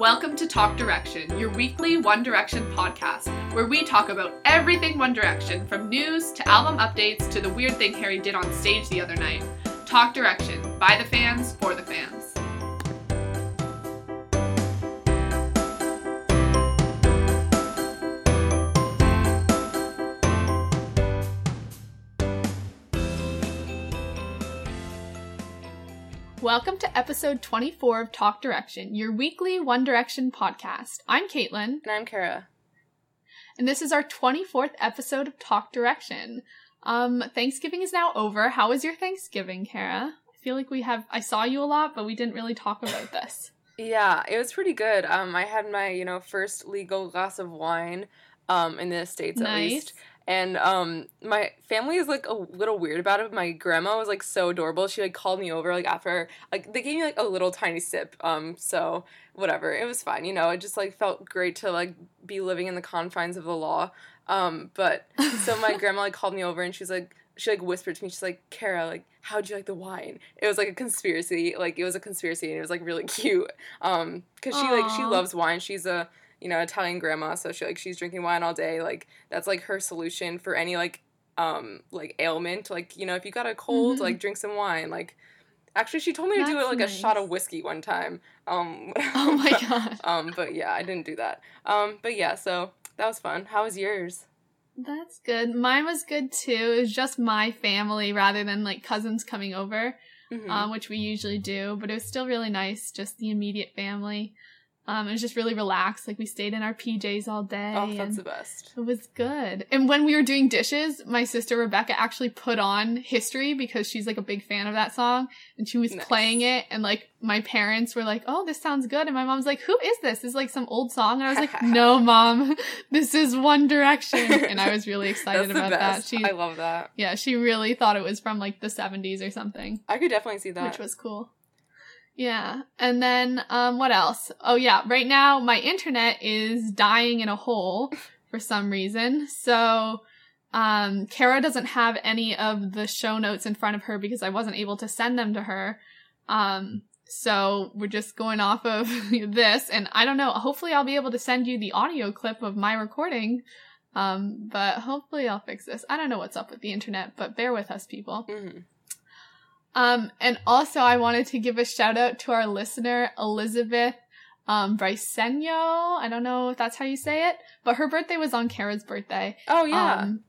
Welcome to Talk Direction, your weekly One Direction podcast, where we talk about everything One Direction, from news to album updates to the weird thing Harry did on stage the other night. Talk Direction, by the fans, for the fans. Welcome to episode 24 of Talk Direction, your weekly One Direction podcast. I'm Caitlin. And I'm Kara. And this is our 24th episode of Talk Direction. Um, Thanksgiving is now over. How was your Thanksgiving, Kara? I feel like we have, I saw you a lot, but we didn't really talk about this. Yeah, it was pretty good. Um, I had my, you know, first legal glass of wine, um, in the States nice. at least. And um my family is like a little weird about it. My grandma was like so adorable. She like called me over like after like they gave me like a little tiny sip. Um so whatever. It was fine, you know. It just like felt great to like be living in the confines of the law. Um but so my grandma like called me over and she's like she like whispered to me she's like Kara like how'd you like the wine it was like a conspiracy like it was a conspiracy and it was like really cute um because she like she loves wine she's a you know Italian grandma so she like she's drinking wine all day like that's like her solution for any like um like ailment like you know if you got a cold Mhm. like drink some wine like actually she told me to do it That's like a shot of whiskey one time um Oh my god. um but yeah I didn't do that um but yeah so that was fun how was yours That's good. Mine was good too. It was just my family rather than like cousins coming over, Mhm. um, which we usually do, but it was still really nice, just the immediate family. Um, it was just really relaxed. Like we stayed in our PJs all day. oh that's the best It was good. And when we were doing dishes, my sister Rebecca actually put on History because she's like a big fan of that song and she was Nice. playing it and like my parents were like, "Oh, this sounds good." And my mom's like, "Who is this? This is like some old song." And I was like, "No, mom. This is One Direction." And I was really excited about that. She I love that. Yeah, she really thought it was from like the 70s or something I could definitely see that. which was cool. Yeah. And then um what else? Oh yeah, right now my internet is dying in a hole for some reason. So um Kara doesn't have any of the show notes in front of her because I wasn't able to send them to her. Um so we're just going off of this and I don't know, hopefully I'll be able to send you the audio clip of my recording. Um but hopefully I'll fix this. I don't know what's up with the internet, but bear with us people. Mhm. Um, and also I wanted to give a shout out to our listener, Elizabeth, um. I don't know if that's how you say it, but her birthday was on Kara's birthday. Oh yeah. Um,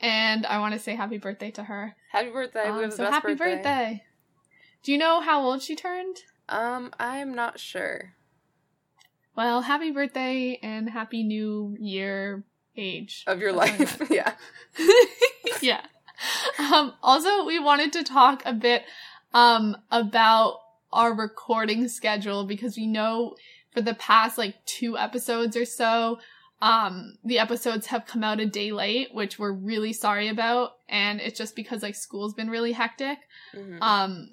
and I want to say happy birthday to her. happy birthday. Um, we have the so happy birthday. Do you know how old she turned? Um, I'm not sure. Well, happy birthday and happy new year age. Of your That's life. yeah. yeah. Um, also, we wanted to talk a bit um, about our recording schedule because we know for the past like two episodes or so, um, the episodes have come out a day late, which we're really sorry about. And it's just because like school's been really hectic. Mhm. Um,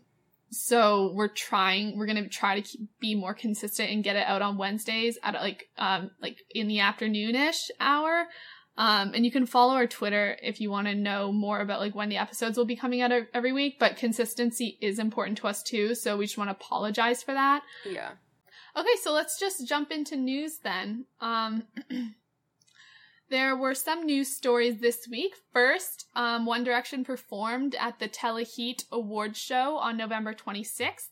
so we're trying, we're gonna try to keep, be more consistent and get it out on Wednesdays at like, um, like in the afternoonish hour. Um, and you can follow our Twitter if you want to know more about like when the episodes will be coming out every week. But consistency is important to us too, so we just want to apologize for that. yeah. Okay, so let's just jump into news then. Um, there were some news stories this week. First, um, One Direction performed at the Telehit Awards show on November 26th.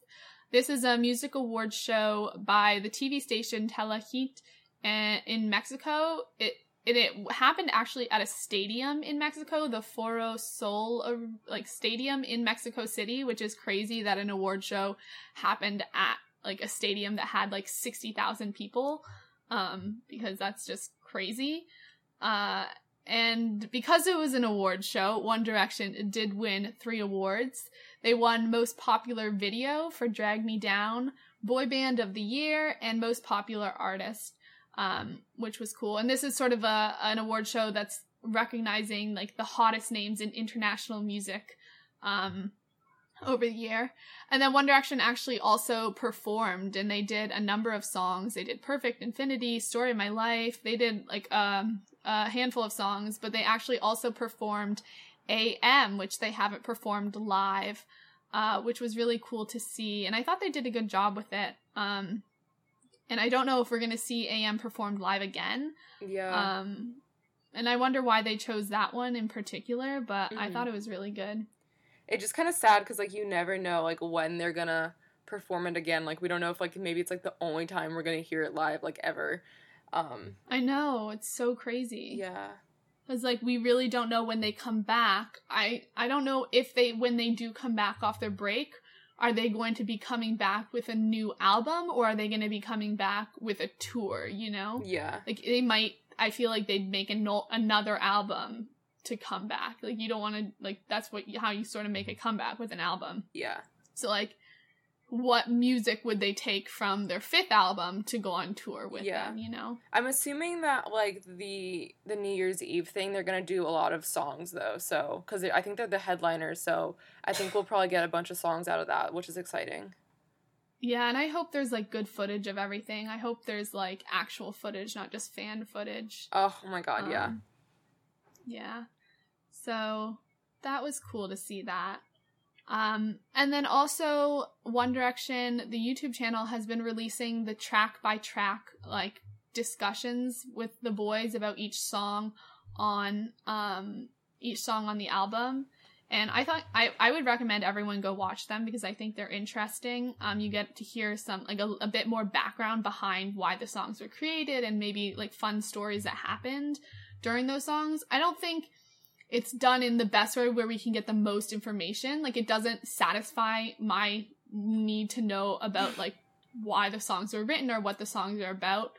This is a music awards show by the TV station Telehit uh, in Mexico. It it, it happened actually at a stadium in Mexico, the Foro Sol uh, like stadium in Mexico City, which is crazy that an award show happened at like a stadium that had like 60,000 people um because that's just crazy. Uh and because it was an award show, One Direction did win 3 awards. They won most popular video for Drag Me Down, Boy Band of the Year, and most popular artist. Um, which was cool. And this is sort of a an award show that's recognizing like the hottest names in international music um over the year. And then One Direction actually also performed and they did a number of songs. They did Perfect Infinity, Story of My Life. They did like um, a handful of songs, but they actually also performed AM, which they haven't performed live, uh, which was really cool to see. And I thought they did a good job with it. Um, and I don't know if we're gonna see AM performed live again. Yeah. Um, and I wonder why they chose that one in particular, but I Mhm. thought it was really good. it's just kind of sad because like you never know like when they're gonna perform it again. Like we don't know if like maybe it's like the only time we're gonna hear it live like ever. Um. I know it's so crazy. Yeah. Because like we really don't know when they come back. I I don't know if they when they do come back off their break, are they going to be coming back with a new album or are they going to be coming back with a tour? You know, Yeah. like they might. I feel like they'd make a no- another album to come back. Like you don't want to like that's what how you sort of make a comeback with an album. Yeah. So like. What music would they take from their fifth album to go on tour with Yeah. them? You know, I'm assuming that like the the New Year's Eve thing, they're gonna do a lot of songs though. So because I think they're the headliners, so I think we'll probably get a bunch of songs out of that, which is exciting. Yeah, and I hope there's like good footage of everything. I hope there's like actual footage, not just fan footage. Oh, my god, yeah. Um, Yeah. So that was cool to see that. Um, and then also One Direction, the YouTube channel has been releasing the track by track like discussions with the boys about each song on um each song on the album. And I thought I, I would recommend everyone go watch them because I think they're interesting. Um, you get to hear some like a, a bit more background behind why the songs were created and maybe like fun stories that happened during those songs. I don't think it's done in the best way where we can get the most information. Like it doesn't satisfy my need to know about like why the songs were written or what the songs are about.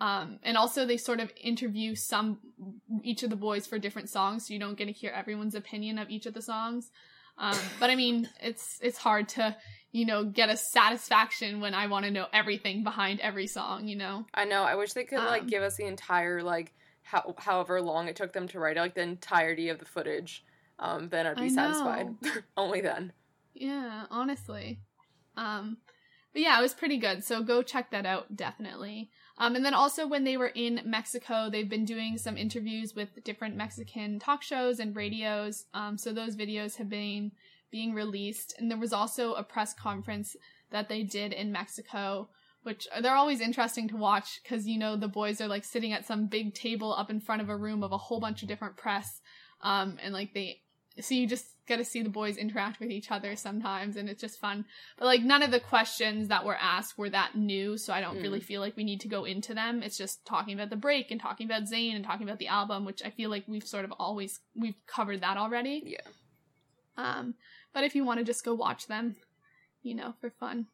Um, and also they sort of interview some each of the boys for different songs, so you don't get to hear everyone's opinion of each of the songs. Um, but I mean, it's it's hard to you know get a satisfaction when I want to know everything behind every song. You know. I know. I wish they could like Um, give us the entire like how however long it took them to write it, like the entirety of the footage. Um, then I'd be satisfied. Only then. Yeah, honestly. Um but yeah, it was pretty good. So go check that out definitely. Um and then also when they were in Mexico, they've been doing some interviews with different Mexican talk shows and radios. Um so those videos have been being released and there was also a press conference that they did in Mexico which they're always interesting to watch because you know the boys are like sitting at some big table up in front of a room of a whole bunch of different press um and like they so you just get to see the boys interact with each other sometimes and it's just fun but like none of the questions that were asked were that new so i don't Mm. really feel like we need to go into them it's just talking about the break and talking about zayn and talking about the album which i feel like we've sort of always we've covered that already Yeah. um but if you want to just go watch them you know for fun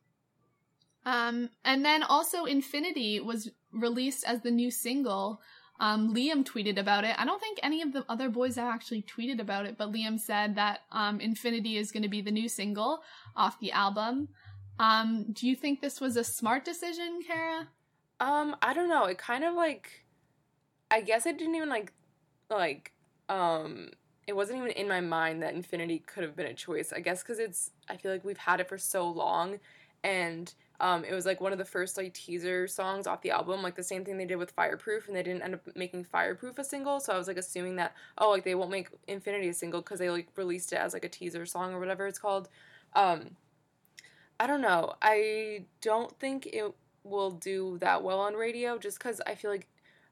um and then also infinity was released as the new single um, Liam tweeted about it. I don't think any of the other boys have actually tweeted about it, but Liam said that um, Infinity is going to be the new single off the album. Um, do you think this was a smart decision, Kara? Um, I don't know. It kind of like, I guess it didn't even like, like, um, it wasn't even in my mind that Infinity could have been a choice. I guess because it's, I feel like we've had it for so long, and um, it was like one of the first like teaser songs off the album, like the same thing they did with Fireproof, and they didn't end up making Fireproof a single. So I was like assuming that oh, like they won't make Infinity a single because they like released it as like a teaser song or whatever it's called. Um, I don't know. I don't think it will do that well on radio just because I feel like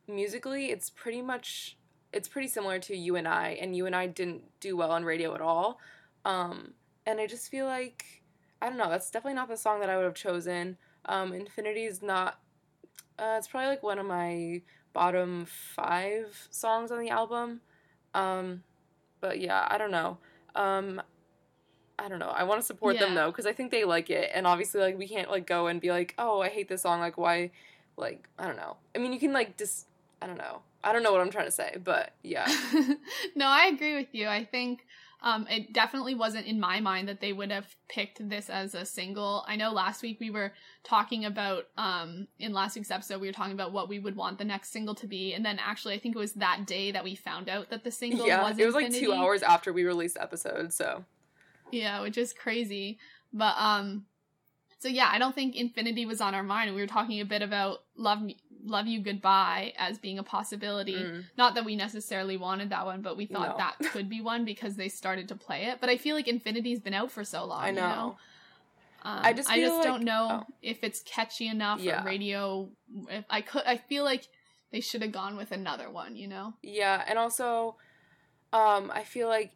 musically it's pretty much it's pretty similar to you and I and you and I didn't do well on radio at all. Um, and I just feel like I don't know. That's definitely not the song that I would have chosen. Um, Infinity is not. Uh, it's probably like one of my bottom five songs on the album. Um, but yeah, I don't know. Um, I don't know. I want to support them though because I think they like it, and obviously, like we can't like go and be like, oh, I hate this song. Like why? Like I don't know. I mean, you can like just. I don't know. I don't know what I'm trying to say, but yeah. no, I agree with you. I think um, it definitely wasn't in my mind that they would have picked this as a single. I know last week we were talking about, um, in last week's episode, we were talking about what we would want the next single to be. And then actually, I think it was that day that we found out that the single yeah, was it was like two hours after we released the episode, so Yeah, which is crazy. But um so yeah, I don't think Infinity was on our mind. We were talking a bit about Love Love You Goodbye as being a possibility. mm, Not that we necessarily wanted that one, but we thought No. that could be one because they started to play it. But I feel like Infinity's been out for so long. I You know? know. Um, I just I just like- don't know oh. if it's catchy enough Yeah. or radio. If I could, I feel like they should have gone with another one. You know? Yeah, and also, um, I feel like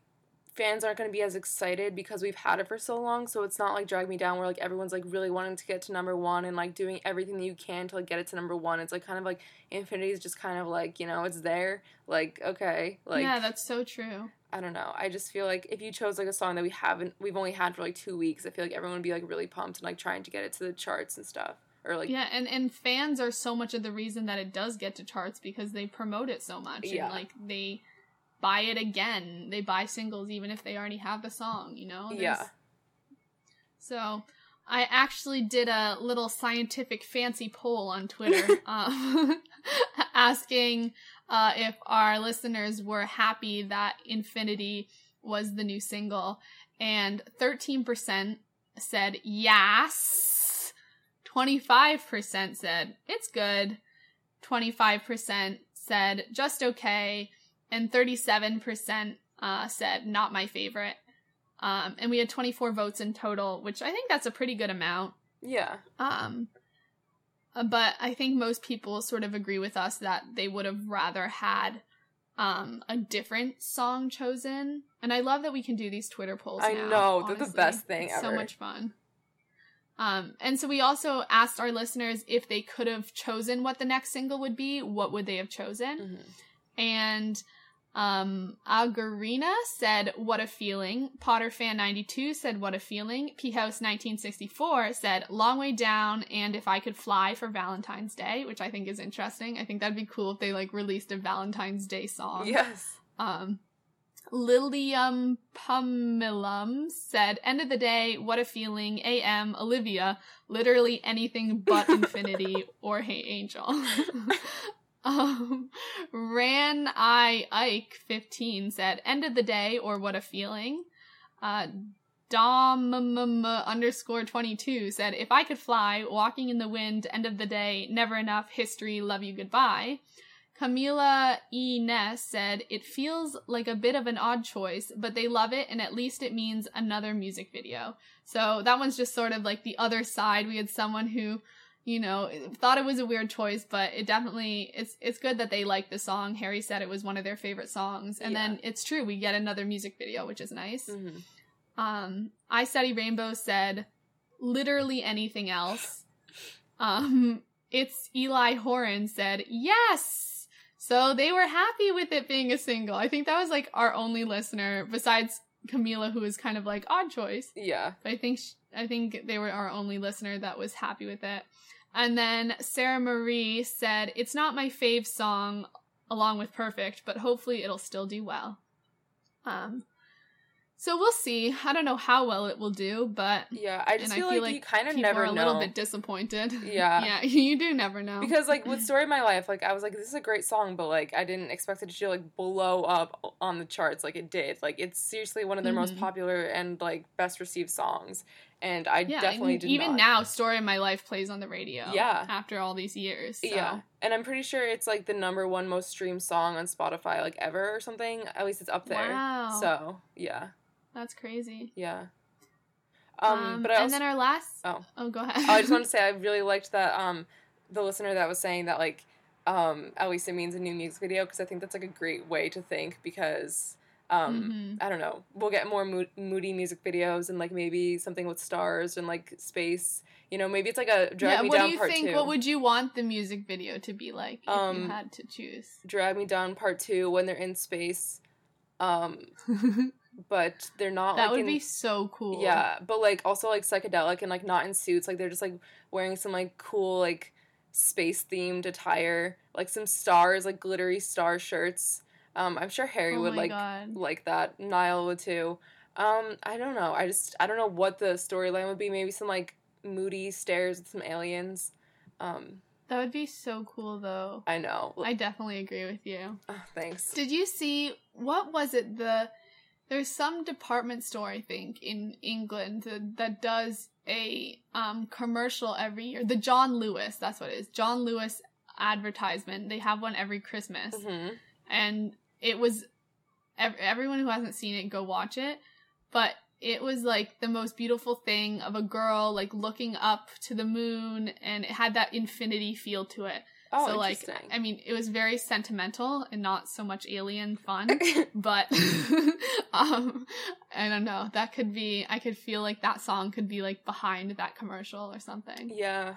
fans aren't going to be as excited because we've had it for so long. So it's not like Drag Me Down where like everyone's like really wanting to get to number one and like doing everything that you can to like get it to number one. It's like kind of like Infinity is just kind of like you know it's there. Like okay, like yeah, that's so true. I don't know. I just feel like if you chose like a song that we haven't, we've only had for like two weeks, I feel like everyone would be like really pumped and like trying to get it to the charts and stuff. Or like yeah, and and fans are so much of the reason that it does get to charts because they promote it so much Yeah. and like they buy it again. They buy singles even if they already have the song. You know? Yeah. So. I actually did a little scientific fancy poll on Twitter um, asking uh, if our listeners were happy that Infinity was the new single. And 13% said yes. 25% said it's good. 25% said just okay. And 37% uh, said not my favorite. Um, and we had 24 votes in total, which I think that's a pretty good amount. yeah, Um, uh, but I think most people sort of agree with us that they would have rather had um, a different song chosen. And I love that we can do these Twitter polls. I now, know, they're the best thing It's So much fun. Um, and so we also asked our listeners if they could have chosen what the next single would be, what would they have chosen? hmm And um Algarina said what a feeling. Potter fan 92 said what a feeling. P House 1964 said long way down and if I could fly for Valentine's Day, which I think is interesting. I think that'd be cool if they like released a Valentine's Day song. yes, Um Lilium Pumilum said, End of the day, what a feeling. AM, Olivia, literally anything but infinity or Hey Angel. um, Ran I Ike 15 said, End of the day or what a feeling. Uh, Dom underscore 22 said, If I could fly, walking in the wind, end of the day, never enough, history, love you, goodbye. Camila E. Ness said, It feels like a bit of an odd choice, but they love it, and at least it means another music video. So that one's just sort of like the other side. We had someone who, you know, thought it was a weird choice, but it definitely it's it's good that they like the song. Harry said it was one of their favorite songs. And Yeah. then it's true, we get another music video, which is nice. hmm Um, I Study Rainbow said literally anything else. Um, it's Eli Horan said yes. So they were happy with it being a single. I think that was like our only listener besides Camila, who was kind of like odd choice. yeah, But I think sh- I think they were our only listener that was happy with it. And then Sarah Marie said it's not my fave song along with Perfect, but hopefully it'll still do well. Um so we'll see. I don't know how well it will do, but yeah. I just and feel, I feel like, like you kind of never are a little bit disappointed. Yeah. yeah, you do never know. because like with story of my life like i was like this is a great song but like i didn't expect it to like blow up on the charts like it did like it's seriously one of their most Mhm. popular and like best received songs and i yeah, definitely and did even not. now, "Story of My Life" plays on the radio. Yeah. after all these years. So. yeah and i'm pretty sure it's like the number one most streamed song on spotify like ever or something at least it's up there Wow. so yeah that's crazy. yeah um, but i and also then our last. Oh. oh, go ahead. Oh, I just want to say I really liked that um the listener that was saying that like um at least it means a new music video because I think that's like a great way to think because um Mhm. I don't know we'll get more mood- moody music videos and like maybe something with stars and like space you know maybe it's like a drag yeah, me what down do you part think? two What would you want the music video to be like if you Um, had to choose? drag me down part two when they're in space um but they're not like that like would in, be so cool. Yeah, but like also like psychedelic and like not in suits. Like they're just like wearing some like cool like space themed attire, like some stars, like glittery star shirts. Um, I'm sure Harry Oh would like God. like that. Niall would too. Um, I don't know. I just I don't know what the storyline would be. Maybe some like moody stares with some aliens. Um, That would be so cool, though. I know. I definitely agree with you. Oh, thanks. Did you see what was it? The there's some department store I think in England that, that does a um commercial every year. The John Lewis, that's what it is. John Lewis advertisement. They have one every Christmas. hmm and it was ev- everyone who hasn't seen it go watch it but it was like the most beautiful thing of a girl like looking up to the moon and it had that infinity feel to it. Oh, so like. I mean it was very sentimental and not so much alien fun. but um I don't know. That could be I could feel like that song could be like behind that commercial or something. yeah.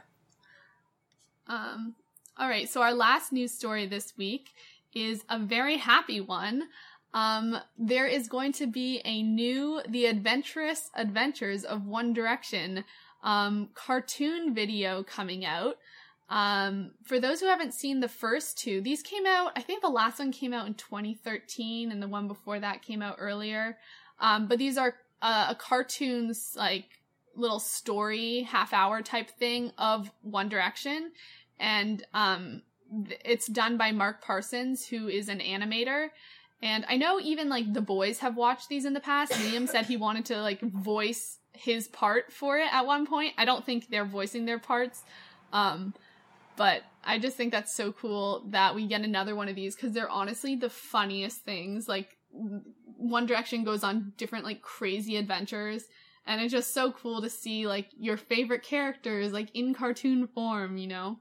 Um, all right, so our last news story this week is a very happy one. Um, there is going to be a new The Adventurous Adventures of One Direction um, cartoon video coming out. Um, for those who haven't seen the first two, these came out, I think the last one came out in 2013 and the one before that came out earlier. Um, but these are uh, a cartoons like little story half hour type thing of One Direction and um it's done by Mark Parsons who is an animator and I know even like the boys have watched these in the past. Liam said he wanted to like voice his part for it at one point. I don't think they're voicing their parts. Um but I just think that's so cool that we get another one of these because they're honestly the funniest things. Like One Direction goes on different like crazy adventures and it's just so cool to see like your favorite characters like in cartoon form, you know.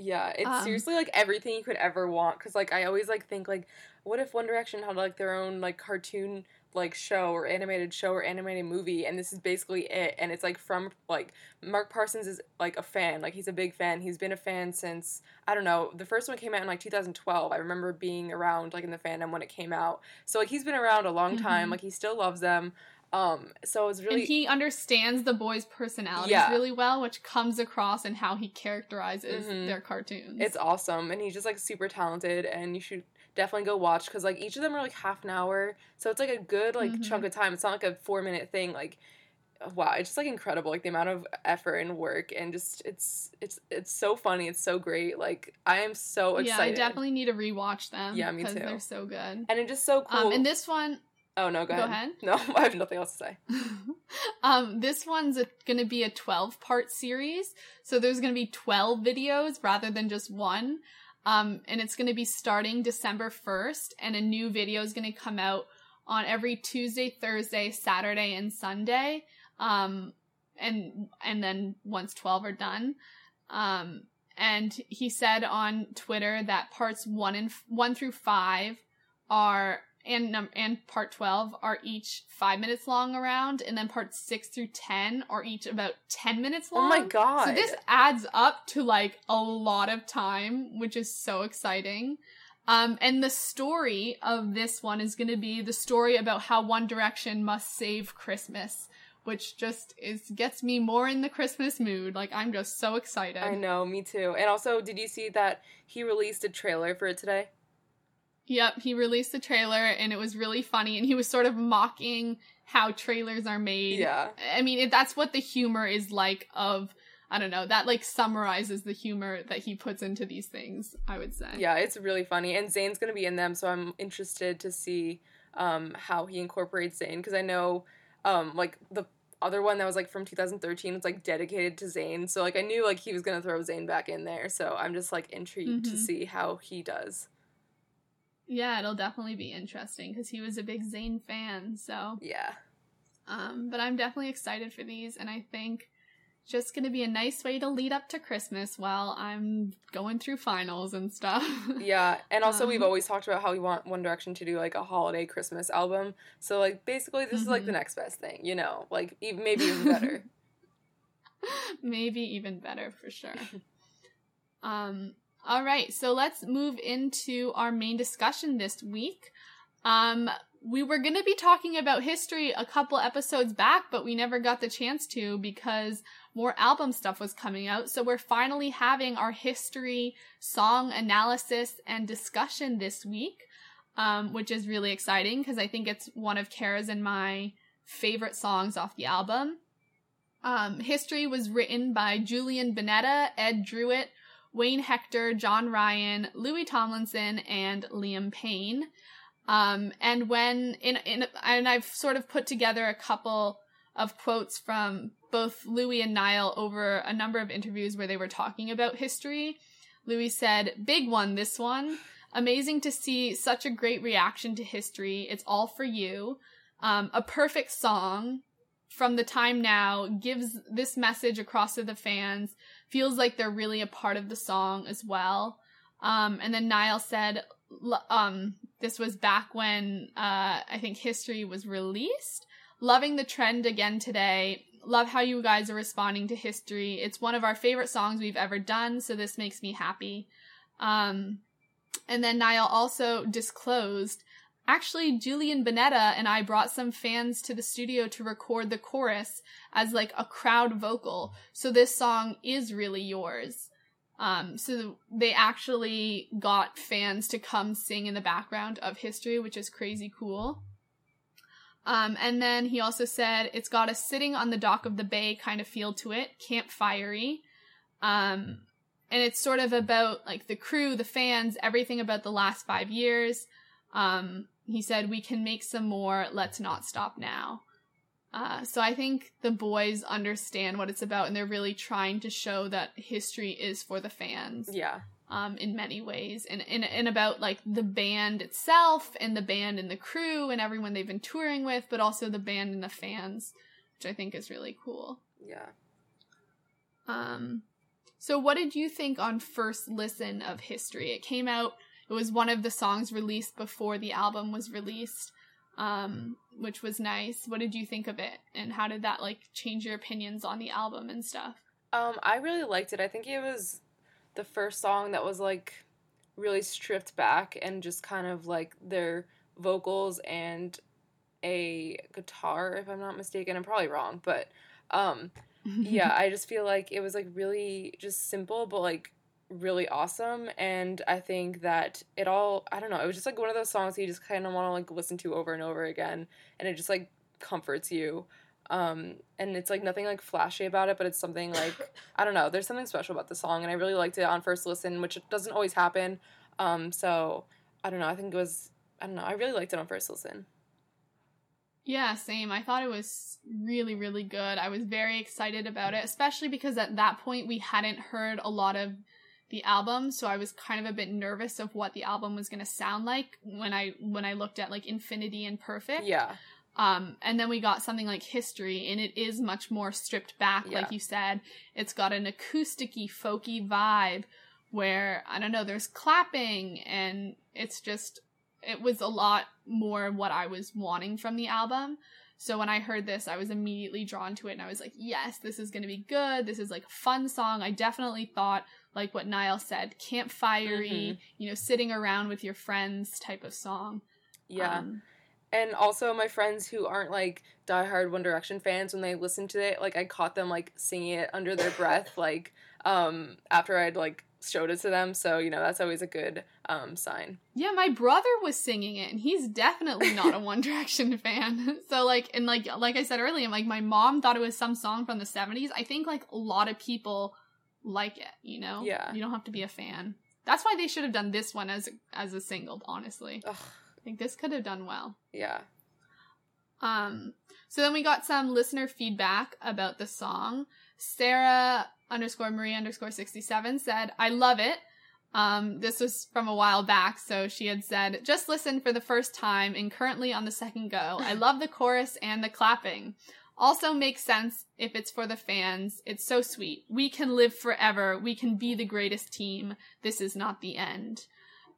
Yeah, it's Um, seriously like everything you could ever want. Cause like I always like think like, what if One Direction had like their own like cartoon like show or animated show or animated movie, and this is basically it. And it's like from like Mark Parsons is like a fan, like he's a big fan. He's been a fan since I don't know. The first one came out in like 2012. I remember being around like in the fandom when it came out. So like he's been around a long time. Mhm. Like he still loves them. Um, so it's really and he understands the boys' personalities Yeah. really well, which comes across in how he characterizes Mhm. their cartoons. It's awesome, and he's just like super talented, and you should definitely go watch because like each of them are like half an hour, so it's like a good like Mhm. chunk of time. It's not like a four minute thing. Like, wow, it's just like incredible, like the amount of effort and work, and just it's it's it's so funny. It's so great. Like I am so excited. yeah, I definitely need to rewatch them. Yeah, me too. They're so good. and it's just so cool. Um, and this one, oh no, go, go ahead. ahead. No, I have nothing else to say. um, this one's going to be a 12 part series. So there's going to be 12 videos rather than just one. Um, and it's going to be starting December 1st, and a new video is going to come out on every Tuesday, Thursday, Saturday, and Sunday. Um, and, and then once 12 are done. Um, and he said on Twitter that parts one and one through five are and num- and part 12 are each five minutes long around and then parts six through 10 are each about 10 minutes long Oh my god! so this adds up to like a lot of time which is so exciting um, and the story of this one is going to be the story about how one direction must save christmas which just is gets me more in the christmas mood like i'm just so excited I know, me too. And also, did you see that he released a trailer for it today? Yep, he released a trailer and it was really funny and he was sort of mocking how trailers are made. Yeah. I mean, it, that's what the humor is like of I don't know, that like summarizes the humor that he puts into these things, I would say. Yeah, it's really funny, and Zayn's gonna be in them, so I'm interested to see um, how he incorporates Zayn because I know um, like the other one that was like from 2013 was like dedicated to Zayn, so like I knew like he was gonna throw Zayn back in there, so I'm just like intrigued to Mhm. see how he does. Yeah, it'll definitely be interesting because he was a big Zayn fan, so Yeah, um but I'm definitely excited for these and I think just gonna be a nice way to lead up to Christmas while I'm going through finals and stuff. yeah, and also we've Um, always talked about how we want One Direction to do like a holiday Christmas album, so like basically this is like the Mhm. next best thing, you know, like e- maybe even better. Maybe even better for sure. um, all right, so let's move into our main discussion this week. Um, we were going to be talking about history a couple episodes back, but we never got the chance to because more album stuff was coming out. So we're finally having our history song analysis and discussion this week, um, which is really exciting because I think it's one of Kara's and my favorite songs off the album. Um, history was written by Julian Bunetta, Ed Drewett, Wayne Hector, John Ryan, Louis Tomlinson, and Liam Payne. Um, and when in in and I've sort of put together a couple of quotes from both Louis and Niall over a number of interviews where they were talking about history. Louis said, "Big one, this one. Amazing to see such a great reaction to history. It's all for you. Um, a perfect song." from the time now gives this message across to the fans. Feels like they're really a part of the song as well. Um, and then Niall said, um, this was back when uh, I think History was released. Loving the trend again today. Love how you guys are responding to History. It's one of our favorite songs we've ever done, so this makes me happy. Um, and then Niall also disclosed actually Julian Bunetta and I brought some fans to the studio to record the chorus as like a crowd vocal. So this song is really yours. Um, so they actually got fans to come sing in the background of history, which is crazy cool. Um, and then he also said it's got a sitting on the dock of the bay kind of feel to it, campfirey. Um, and it's sort of about like the crew, the fans, everything about the last five years. Um, he said, We can make some more. Let's not stop now. Uh, so I think the boys understand what it's about and they're really trying to show that history is for the fans. Yeah. Um, in many ways, and, and and about like the band itself, and the band and the crew, and everyone they've been touring with, but also the band and the fans, which I think is really cool. Yeah. Um, so what did you think on first listen of History? It came out it was one of the songs released before the album was released, um, which was nice. What did you think of it, and how did that like change your opinions on the album and stuff? Um, I really liked it. I think it was the first song that was like really stripped back and just kind of like their vocals and a guitar, if I'm not mistaken. I'm probably wrong, but um, yeah, I just feel like it was like really just simple, but like really awesome and i think that it all i don't know it was just like one of those songs that you just kind of want to like listen to over and over again and it just like comforts you um and it's like nothing like flashy about it but it's something like i don't know there's something special about the song and i really liked it on first listen which doesn't always happen um so i don't know i think it was i don't know i really liked it on first listen yeah, same. I thought it was really, really good. I was very excited about it, especially because at that point we hadn't heard a lot of the album so i was kind of a bit nervous of what the album was going to sound like when i when i looked at like infinity and perfect. Yeah. Um and then we got something like history and it is much more stripped back yeah. like you said. It's got an acousticy folky vibe where i don't know there's clapping and it's just it was a lot more what i was wanting from the album so when I heard this, I was immediately drawn to it and I was like, yes, this is going to be good. This is like a fun song. I definitely thought like what Niall said, campfirey, mm-hmm. you know, sitting around with your friends type of song. Yeah. Um, and also my friends who aren't like diehard One Direction fans, when they listened to it, like I caught them like singing it under their breath, like um after I'd like showed it to them. So you know that's always a good um sign. Yeah, my brother was singing it, and he's definitely not a One Direction fan. So like, and like like I said earlier, like my mom thought it was some song from the seventies. I think like a lot of people like it, you know? Yeah. You don't have to be a fan. That's why they should have done this one as as a single, honestly. Ugh. I think this could have done well. Yeah. Um so then we got some listener feedback about the song. Sarah underscore Marie underscore 67 said, I love it. Um, this was from a while back, so she had said, just listen for the first time and currently on the second go. I love the chorus and the clapping. Also makes sense if it's for the fans. It's so sweet. We can live forever. We can be the greatest team. This is not the end.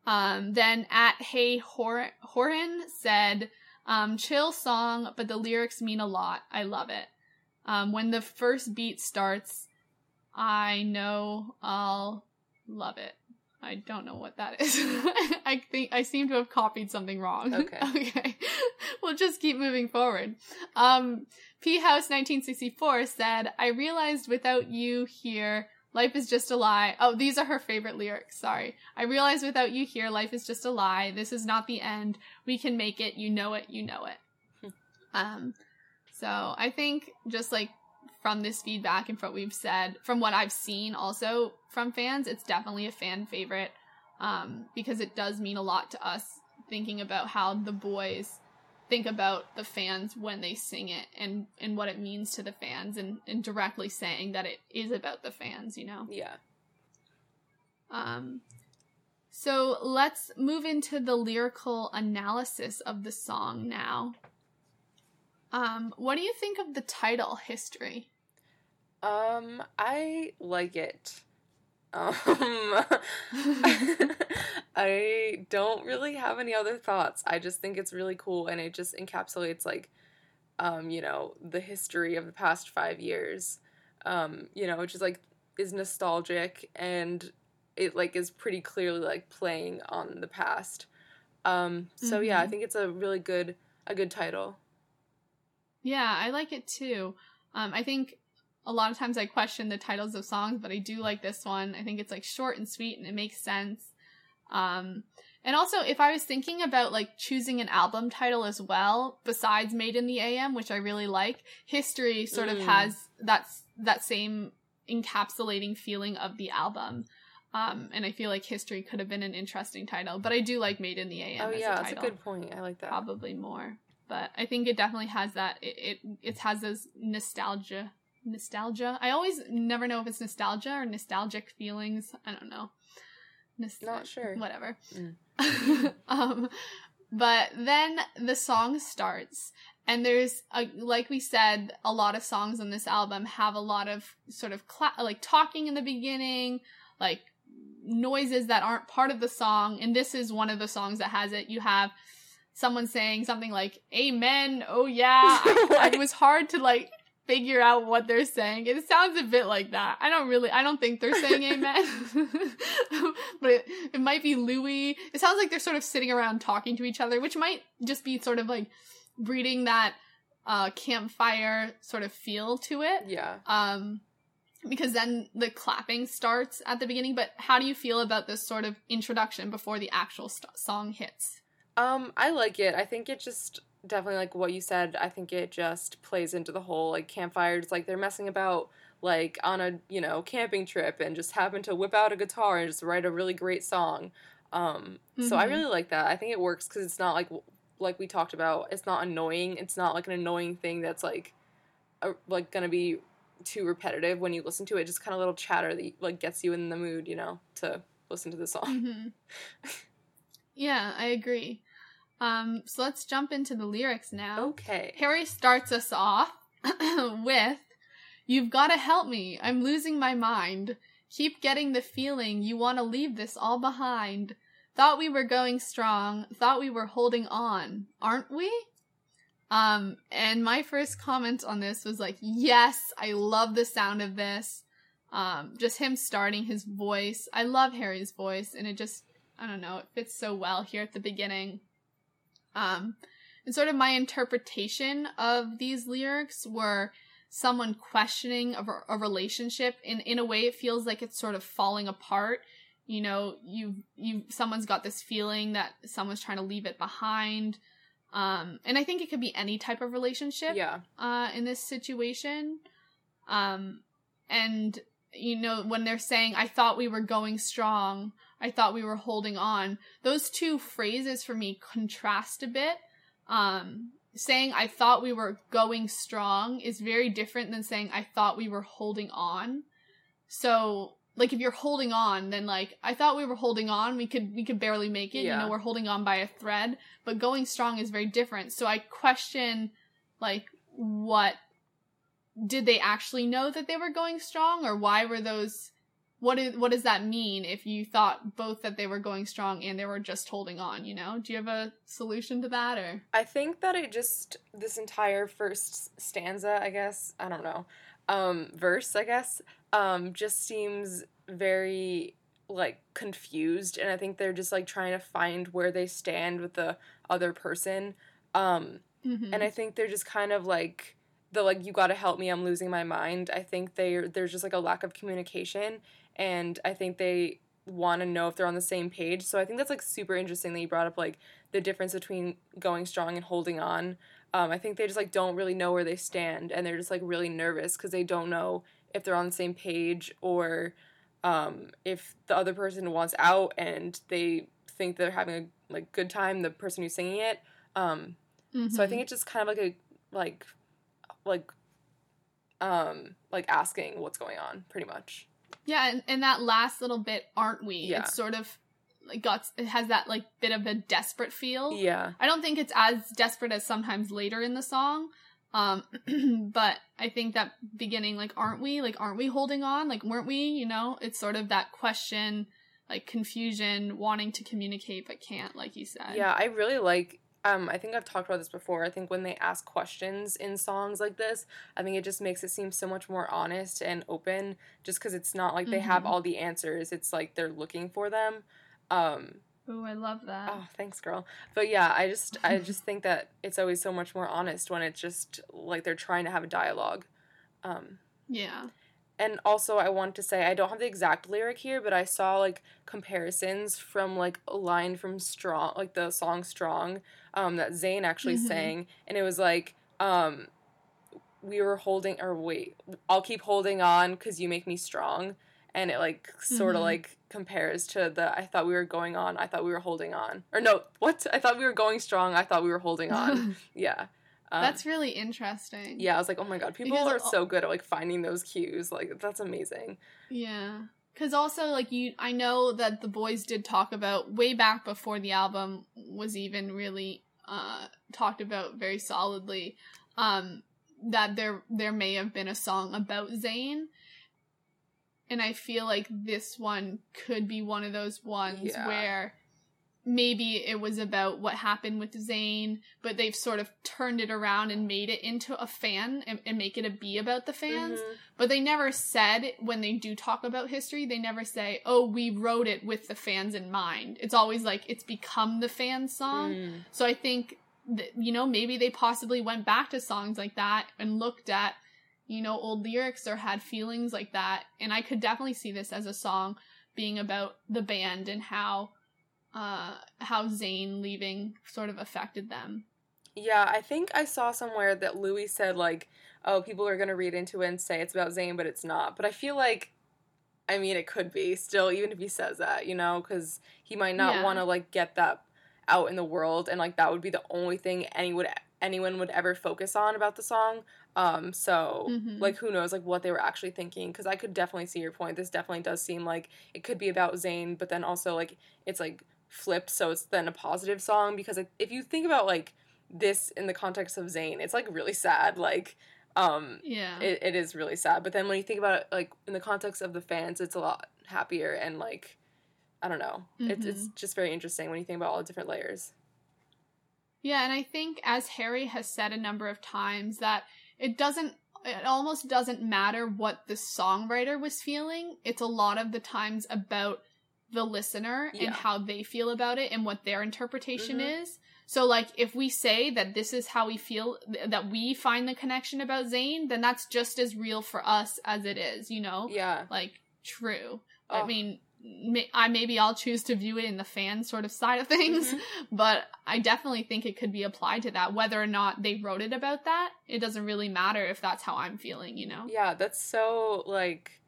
Um, then at Hey Hor- Horan said, um, chill song, but the lyrics mean a lot. I love it. Um, when the first beat starts, I know I'll love it. I don't know what that is. I think I seem to have copied something wrong. Okay. okay. we'll just keep moving forward. Um, P House 1964 said, I realized without you here, life is just a lie. Oh, these are her favorite lyrics. Sorry. I realized without you here, life is just a lie. This is not the end. We can make it. You know it. You know it. Hmm. um, so I think just like from this feedback and from what we've said, from what I've seen also from fans, it's definitely a fan favorite um, because it does mean a lot to us thinking about how the boys think about the fans when they sing it and, and what it means to the fans and, and directly saying that it is about the fans, you know? Yeah. Um, so let's move into the lyrical analysis of the song now. Um, what do you think of the title history? Um, I like it. Um, I don't really have any other thoughts. I just think it's really cool and it just encapsulates like um, you know, the history of the past 5 years. Um, you know, which is like is nostalgic and it like is pretty clearly like playing on the past. Um, so mm-hmm. yeah, I mm-hmm. think it's a really good a good title. Yeah, I like it too. Um, I think a lot of times I question the titles of songs, but I do like this one. I think it's like short and sweet and it makes sense. Um, and also, if I was thinking about like choosing an album title as well, besides Made in the AM, which I really like, History sort mm. of has that that same encapsulating feeling of the album. Um, and I feel like History could have been an interesting title, but I do like Made in the AM. Oh yeah, a that's a good point. I like that. Probably more, but I think it definitely has that. It it, it has those nostalgia nostalgia. I always never know if it's nostalgia or nostalgic feelings. I don't know. Nos- Not sure. Whatever. Mm. um, but then the song starts, and there's a, like we said, a lot of songs on this album have a lot of sort of cla- like talking in the beginning, like noises that aren't part of the song. And this is one of the songs that has it. You have someone saying something like "Amen," "Oh yeah." It was hard to like figure out what they're saying. It sounds a bit like that. I don't really, I don't think they're saying amen. but it, it might be Louis. It sounds like they're sort of sitting around talking to each other, which might just be sort of like breeding that uh, campfire sort of feel to it. Yeah. Um, because then the clapping starts at the beginning. But how do you feel about this sort of introduction before the actual st- song hits? Um, I like it. I think it just definitely like what you said. I think it just plays into the whole like campfire. campfires. Like they're messing about like on a you know camping trip and just happen to whip out a guitar and just write a really great song. Um, mm-hmm. So I mm-hmm. really like that. I think it works because it's not like like we talked about. It's not annoying. It's not like an annoying thing that's like a, like gonna be too repetitive when you listen to it. Just kind of little chatter that like gets you in the mood, you know, to listen to the song. Mm-hmm. yeah, I agree. Um, so let's jump into the lyrics now. Okay. Harry starts us off with You've gotta help me. I'm losing my mind. Keep getting the feeling you want to leave this all behind. Thought we were going strong. Thought we were holding on. Aren't we? Um, and my first comment on this was like, yes, I love the sound of this. Um, just him starting his voice. I love Harry's voice, and it just, I don't know, it fits so well here at the beginning. Um, and sort of my interpretation of these lyrics were someone questioning a, a relationship. In in a way, it feels like it's sort of falling apart. You know, you you someone's got this feeling that someone's trying to leave it behind. Um, and I think it could be any type of relationship. Yeah. Uh, in this situation. Um, and you know when they're saying, "I thought we were going strong," I thought we were holding on. Those two phrases for me contrast a bit. Um, saying I thought we were going strong is very different than saying I thought we were holding on. So, like if you're holding on, then like I thought we were holding on, we could we could barely make it. Yeah. You know, we're holding on by a thread. But going strong is very different. So I question like what did they actually know that they were going strong or why were those what is what does that mean if you thought both that they were going strong and they were just holding on you know? Do you have a solution to that or? I think that it just this entire first stanza i guess i don't know um verse i guess um just seems very like confused and i think they're just like trying to find where they stand with the other person um mm-hmm. and i think they're just kind of like the like you got to help me i'm losing my mind. I think they there's just like a lack of communication and I think they want to know if they're on the same page. So I think that's like super interesting that you brought up like the difference between going strong and holding on. Um, I think they just like don't really know where they stand and they're just like really nervous because they don't know if they're on the same page or um, if the other person wants out and they think they're having a like good time, the person who's singing it. Um, mm-hmm. So I think mm-hmm. it's just kind of like a like like um like asking what's going on pretty much. Yeah, and, and that last little bit, aren't we? Yeah. It's sort of like got it has that like bit of a desperate feel. Yeah. I don't think it's as desperate as sometimes later in the song, Um, but I think that beginning, like, aren't we? Like, aren't we holding on? Like, weren't we? You know, it's sort of that question, like confusion, wanting to communicate but can't, like you said. Yeah, I really like um, I think I've talked about this before. I think when they ask questions in songs like this, I think it just makes it seem so much more honest and open. Just because it's not like they have Mhm. all the answers; it's like they're looking for them. Um, Oh, I love that. oh, thanks, girl. But yeah, I just I just think that it's always so much more honest when it's just like they're trying to have a dialogue. Um, Yeah. and also, I want to say I don't have the exact lyric here, but I saw like comparisons from like a line from Strong, like the song Strong, um, that Zayn actually Mhm. sang, and it was like, um, we were holding, or wait, I'll keep holding on because you make me strong, and it like sort of Mhm. like compares to the I thought we were going on, I thought we were holding on, or no, what? I thought we were going strong, I thought we were holding on. yeah. Um, That's really interesting. yeah, I was like, oh my god, people Because are so good at like finding those cues. Like that's amazing. Yeah. Cause also like you I know that the boys did talk about way back before the album was even really uh talked about very solidly, um, that there there may have been a song about Zayn. And I feel like this one could be one of those ones Yeah. where maybe it was about what happened with Zayn, but they've sort of turned it around and made it into a fan and, and make it a be about the fans. Mhm. But they never said when they do talk about history, they never say, "Oh, we wrote it with the fans in mind." It's always like it's become the fan song. Mm. So I think that, you know, maybe they possibly went back to songs like that and looked at, you know, old lyrics or had feelings like that. And I could definitely see this as a song being about the band and how uh how Zayn leaving sort of affected them. Yeah, I think I saw somewhere that Louis said like, "Oh, people are gonna read into it and say it's about Zayn, but it's not." But I feel like, I mean, it could be still, even if he says that, you know, because he might not Yeah. want to like get that out in the world, and like that would be the only thing any would anyone would ever focus on about the song. Um, so Mhm. like who knows like what they were actually thinking? Because I could definitely see your point. This definitely does seem like it could be about Zayn, but then also like it's like flipped, so it's then a positive song. Because if you think about like this in the context of Zayn, it's like really sad. Like, um, Yeah. it, it is really sad. But then when you think about it like in the context of the fans, it's a lot happier and like I don't know. It's it's just very interesting when you think about all the different layers. Yeah, and I think as Harry has said a number of times that it doesn't it almost doesn't matter what the songwriter was feeling. It's a lot of the times about the listener Yeah. and how they feel about it and what their interpretation Mhm. is. So like if we say that this is how we feel th- that we find the connection about Zayn, then that's just as real for us as it is, you know? Yeah. Like true. I Oh. mean, may- I maybe I'll choose to view it in the fan sort of side of things, Mhm. but I definitely think it could be applied to that. Whether or not they wrote it about that, it doesn't really matter if that's how I'm feeling, you know? Yeah, that's so like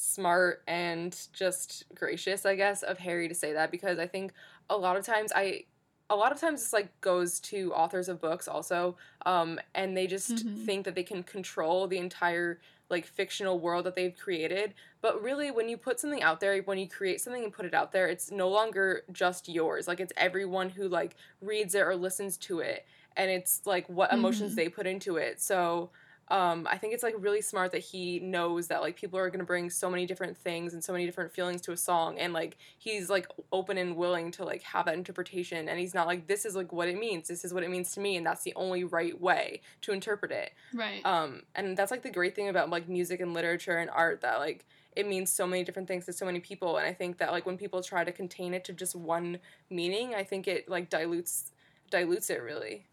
smart and just gracious, I guess, of Harry to say that because I think a lot of times I a lot of times this like goes to authors of books also um and they just Mhm. think that they can control the entire like fictional world that they've created but really when you put something out there when you create something and put it out there it's no longer just yours like it's everyone who like reads it or listens to it and it's like what emotions Mhm. they put into it so um, I think it's like really smart that he knows that like people are gonna bring so many different things and so many different feelings to a song, and like he's like open and willing to like have that interpretation, and he's not like this is like what it means, this is what it means to me, and that's the only right way to interpret it. Right. Um, and that's like the great thing about like music and literature and art that like it means so many different things to so many people, and I think that like when people try to contain it to just one meaning, I think it like dilutes dilutes it really.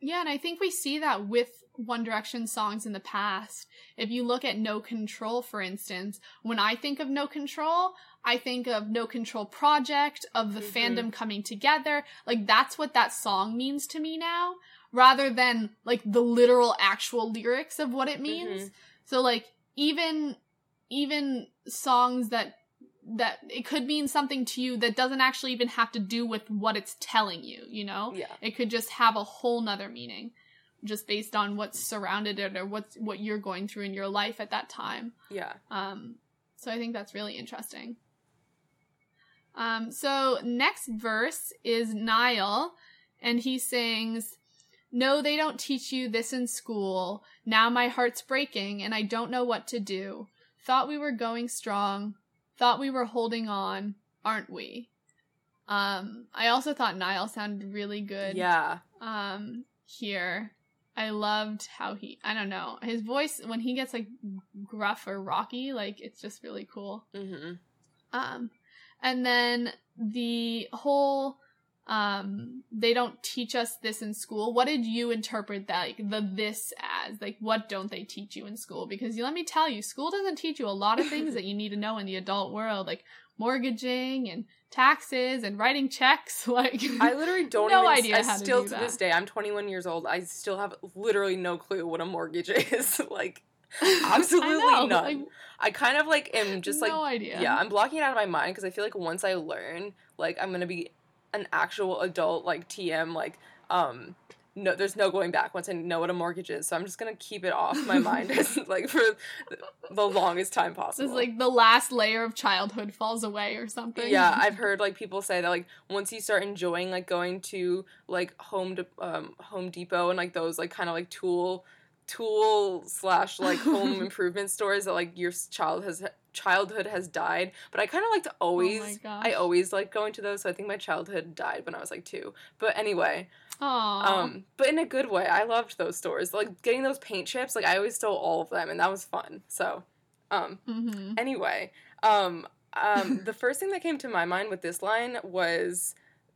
Yeah, and I think we see that with One Direction songs in the past. If you look at No Control, for instance, when I think of No Control, I think of No Control Project, of the Mhm. fandom coming together. Like, that's what that song means to me now, rather than, like, the literal actual lyrics of what it means. So, like, even, even songs that that it could mean something to you that doesn't actually even have to do with what it's telling you, you know? Yeah. It could just have a whole nother meaning just based on what's surrounded it or what's what you're going through in your life at that time. Yeah. Um, so I think that's really interesting. Um, so next verse is Niall, and he sings, No, they don't teach you this in school. Now my heart's breaking and I don't know what to do. Thought we were going strong. Thought we were holding on, aren't we? Um, I also thought Niall sounded really good. Yeah. Um, here. I loved how he, I don't know, his voice, when he gets like gruff or rocky, like it's just really cool. Mm-hmm. Um, and then the whole, um, they don't teach us this in school. What did you interpret that, like, the this as? Like, what don't they teach you in school? Because you, let me tell you, school doesn't teach you a lot of things that you need to know in the adult world, like mortgaging and taxes and writing checks. Like, I literally don't no even, idea I to still to that. this day, I'm 21 years old. I still have literally no clue what a mortgage is. like, absolutely know, none. like, I kind of like am just like idea. yeah, I'm blocking it out of my mind because I feel like once I learn, like I'm gonna be an actual adult, like TM, like um, no, there's no going back once I know what a mortgage is. So I'm just gonna keep it off my mind, like for the longest time possible. It's like the last layer of childhood falls away or something. yeah, I've heard like people say that like once you start enjoying like going to like home to um Home Depot and like those like kind of like tool tool slash like home improvement stores that like your child has childhood has died but i kind of like to always Oh i always like going to those so i think my childhood died when i was like two but anyway Aw. um but in a good way. I loved those stores. Like getting those paint chips like i always stole all of them and that was fun. So um hmm anyway um um the first thing that came to my mind with this line was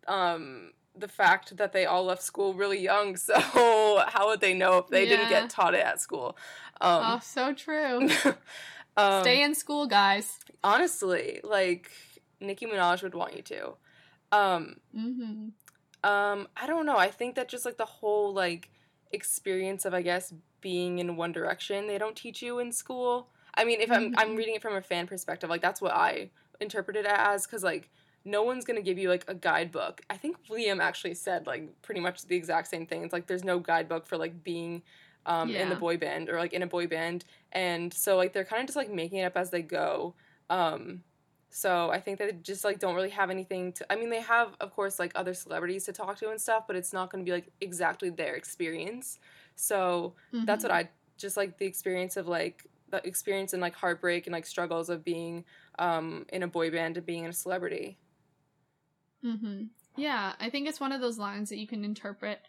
um the fact that they all left school really young. So how would they know if they didn't get taught it at school? Oh, um, so true. um Stay in school, guys. honestly like nicki minaj would want you to. Um hmm um i don't know. I think that just like the whole like experience of i guess being in one direction they don't teach you in school. I mean if i'm i'm Mhm. reading it from a fan perspective like that's what i interpreted it as because like no one's gonna give you like a guidebook. I think liam actually said like pretty much the exact same thing. It's like there's no guidebook for like being um in the boy band or like in a boy band. And so like they're kind of just like making it up as they go. Um so I think they just like don't really have anything to I mean they have of course like other celebrities to talk to and stuff, but it's not going to be like exactly their experience. So that's what I just like the experience of like the experience and like heartbreak and like struggles of being um in a boy band and being a celebrity. Mm-hmm. Yeah, I think it's one of those lines that you can interpret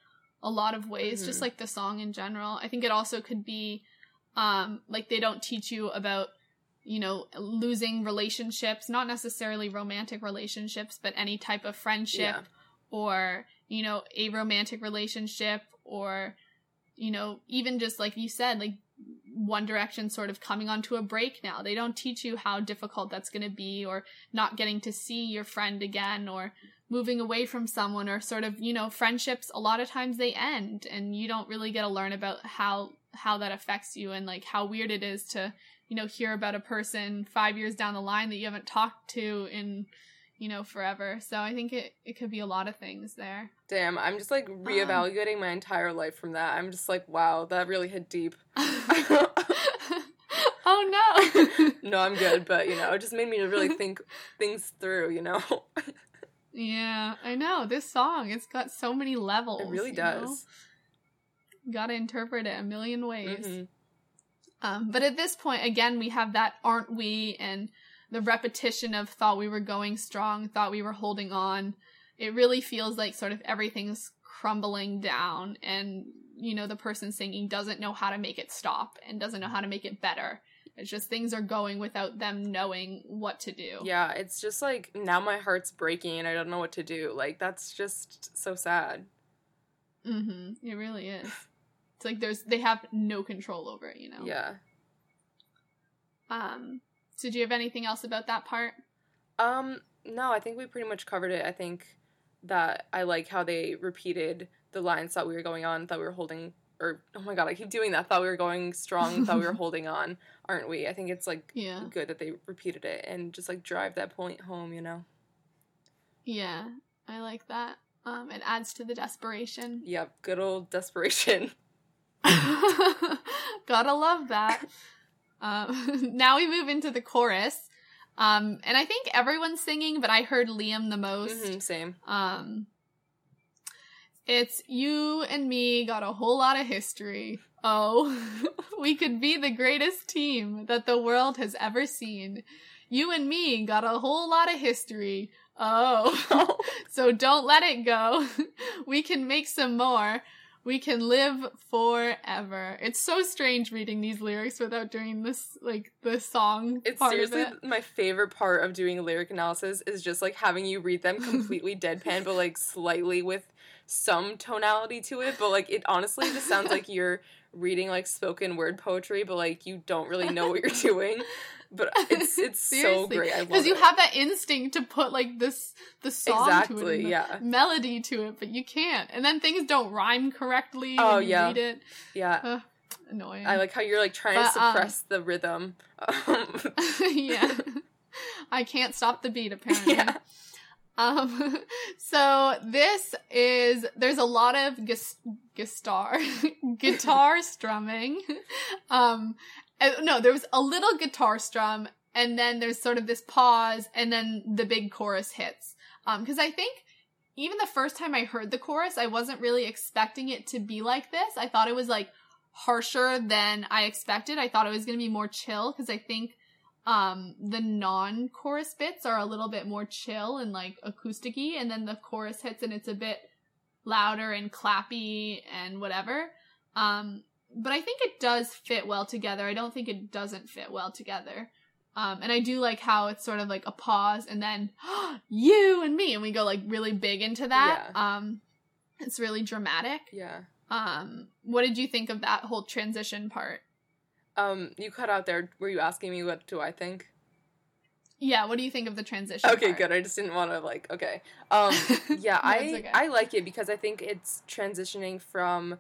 a lot of ways, just Mhm. like the song in general. I think it also could be um like they don't teach you about you know losing relationships, not necessarily romantic relationships, but any type of friendship Yeah. or you know a romantic relationship or you know even just like you said like one direction sort of coming onto a break now they don't teach you how difficult that's going to be or not getting to see your friend again or moving away from someone or sort of you know friendships a lot of times they end and you don't really get to learn about how how that affects you and like how weird it is to you know hear about a person 5 years down the line that you haven't talked to in you know forever so i think it it could be a lot of things there Damn, I'm just like reevaluating my entire life from that. I'm just like, wow, that really hit deep. oh no no, I'm good, but you know, it just made me to really think things through, you know. yeah i know this song it's got so many levels it really does. gotta interpret it a million ways Mhm. Um, but at this point, again, we have that aren't we and the repetition of thought we were going strong, thought we were holding on. It really feels like sort of everything's crumbling down, and you know, the person singing doesn't know how to make it stop and doesn't know how to make it better. It's just things are going without them knowing what to do. Yeah, it's just like now my heart's breaking and I don't know what to do. Like that's just so sad. Mm-hmm. It really is. It's like there's they have no control over it, you know. Yeah. Um. So do you have anything else about that part? Um no, I think we pretty much covered it. I think that I like how they repeated the lines that we were going on, that we were holding or oh my god, I keep doing that. Thought we were going strong, thought we were holding on, aren't we? I think it's like Yeah. good that they repeated it and just like drive that point home, you know. Yeah, I like that. Um, it adds to the desperation. Yep, good old desperation. Gotta love that. Um, now we move into the chorus. Um, and I think everyone's singing, but I heard Liam the most. Mhm, same. Um, It's you and me got a whole lot of history. Oh, we could be the greatest team that the world has ever seen. You and me got a whole lot of history. Oh, so don't let it go. we can make some more. We can live forever. It's so strange reading these lyrics without doing this, like the song. It's part seriously of it. my favorite part of doing lyric analysis is just like having you read them completely deadpan, but like slightly with some tonality to it. But like it honestly just sounds like you're reading like spoken word poetry, but like you don't really know what you're doing. But it's it's so great. Because you it. have that instinct to put like this the song to it, Exactly, and the yeah. melody to it, but you can't. And then things don't rhyme correctly Oh, when you yeah. read it. yeah. Ugh, annoying. I like how you're like trying But, to um, suppress the rhythm. Um, yeah. I can't stop the beat apparently. yeah. Um so this is there's a lot of gus- guitar guitar strumming. Um uh, no, there was a little guitar strum and then there's sort of this pause and then the big chorus hits. Um cuz I think even the first time I heard the chorus, I wasn't really expecting it to be like this. I thought it was like harsher than I expected. I thought it was going to be more chill cuz I think um the non-chorus bits are a little bit more chill and like acousticy and then the chorus hits and it's a bit louder and clappy and whatever um but i think it does fit well together i don't think it doesn't fit well together um and i do like how it's sort of like a pause and then you and me and we go like really big into that um it's really dramatic Yeah. um what did you think of that whole transition part Um, you cut out there. Were you asking me what do I think? yeah what do you think of the transition Okay, part? good. I just didn't want to like. Okay. Um, yeah, I okay. I like it because I think it's transitioning from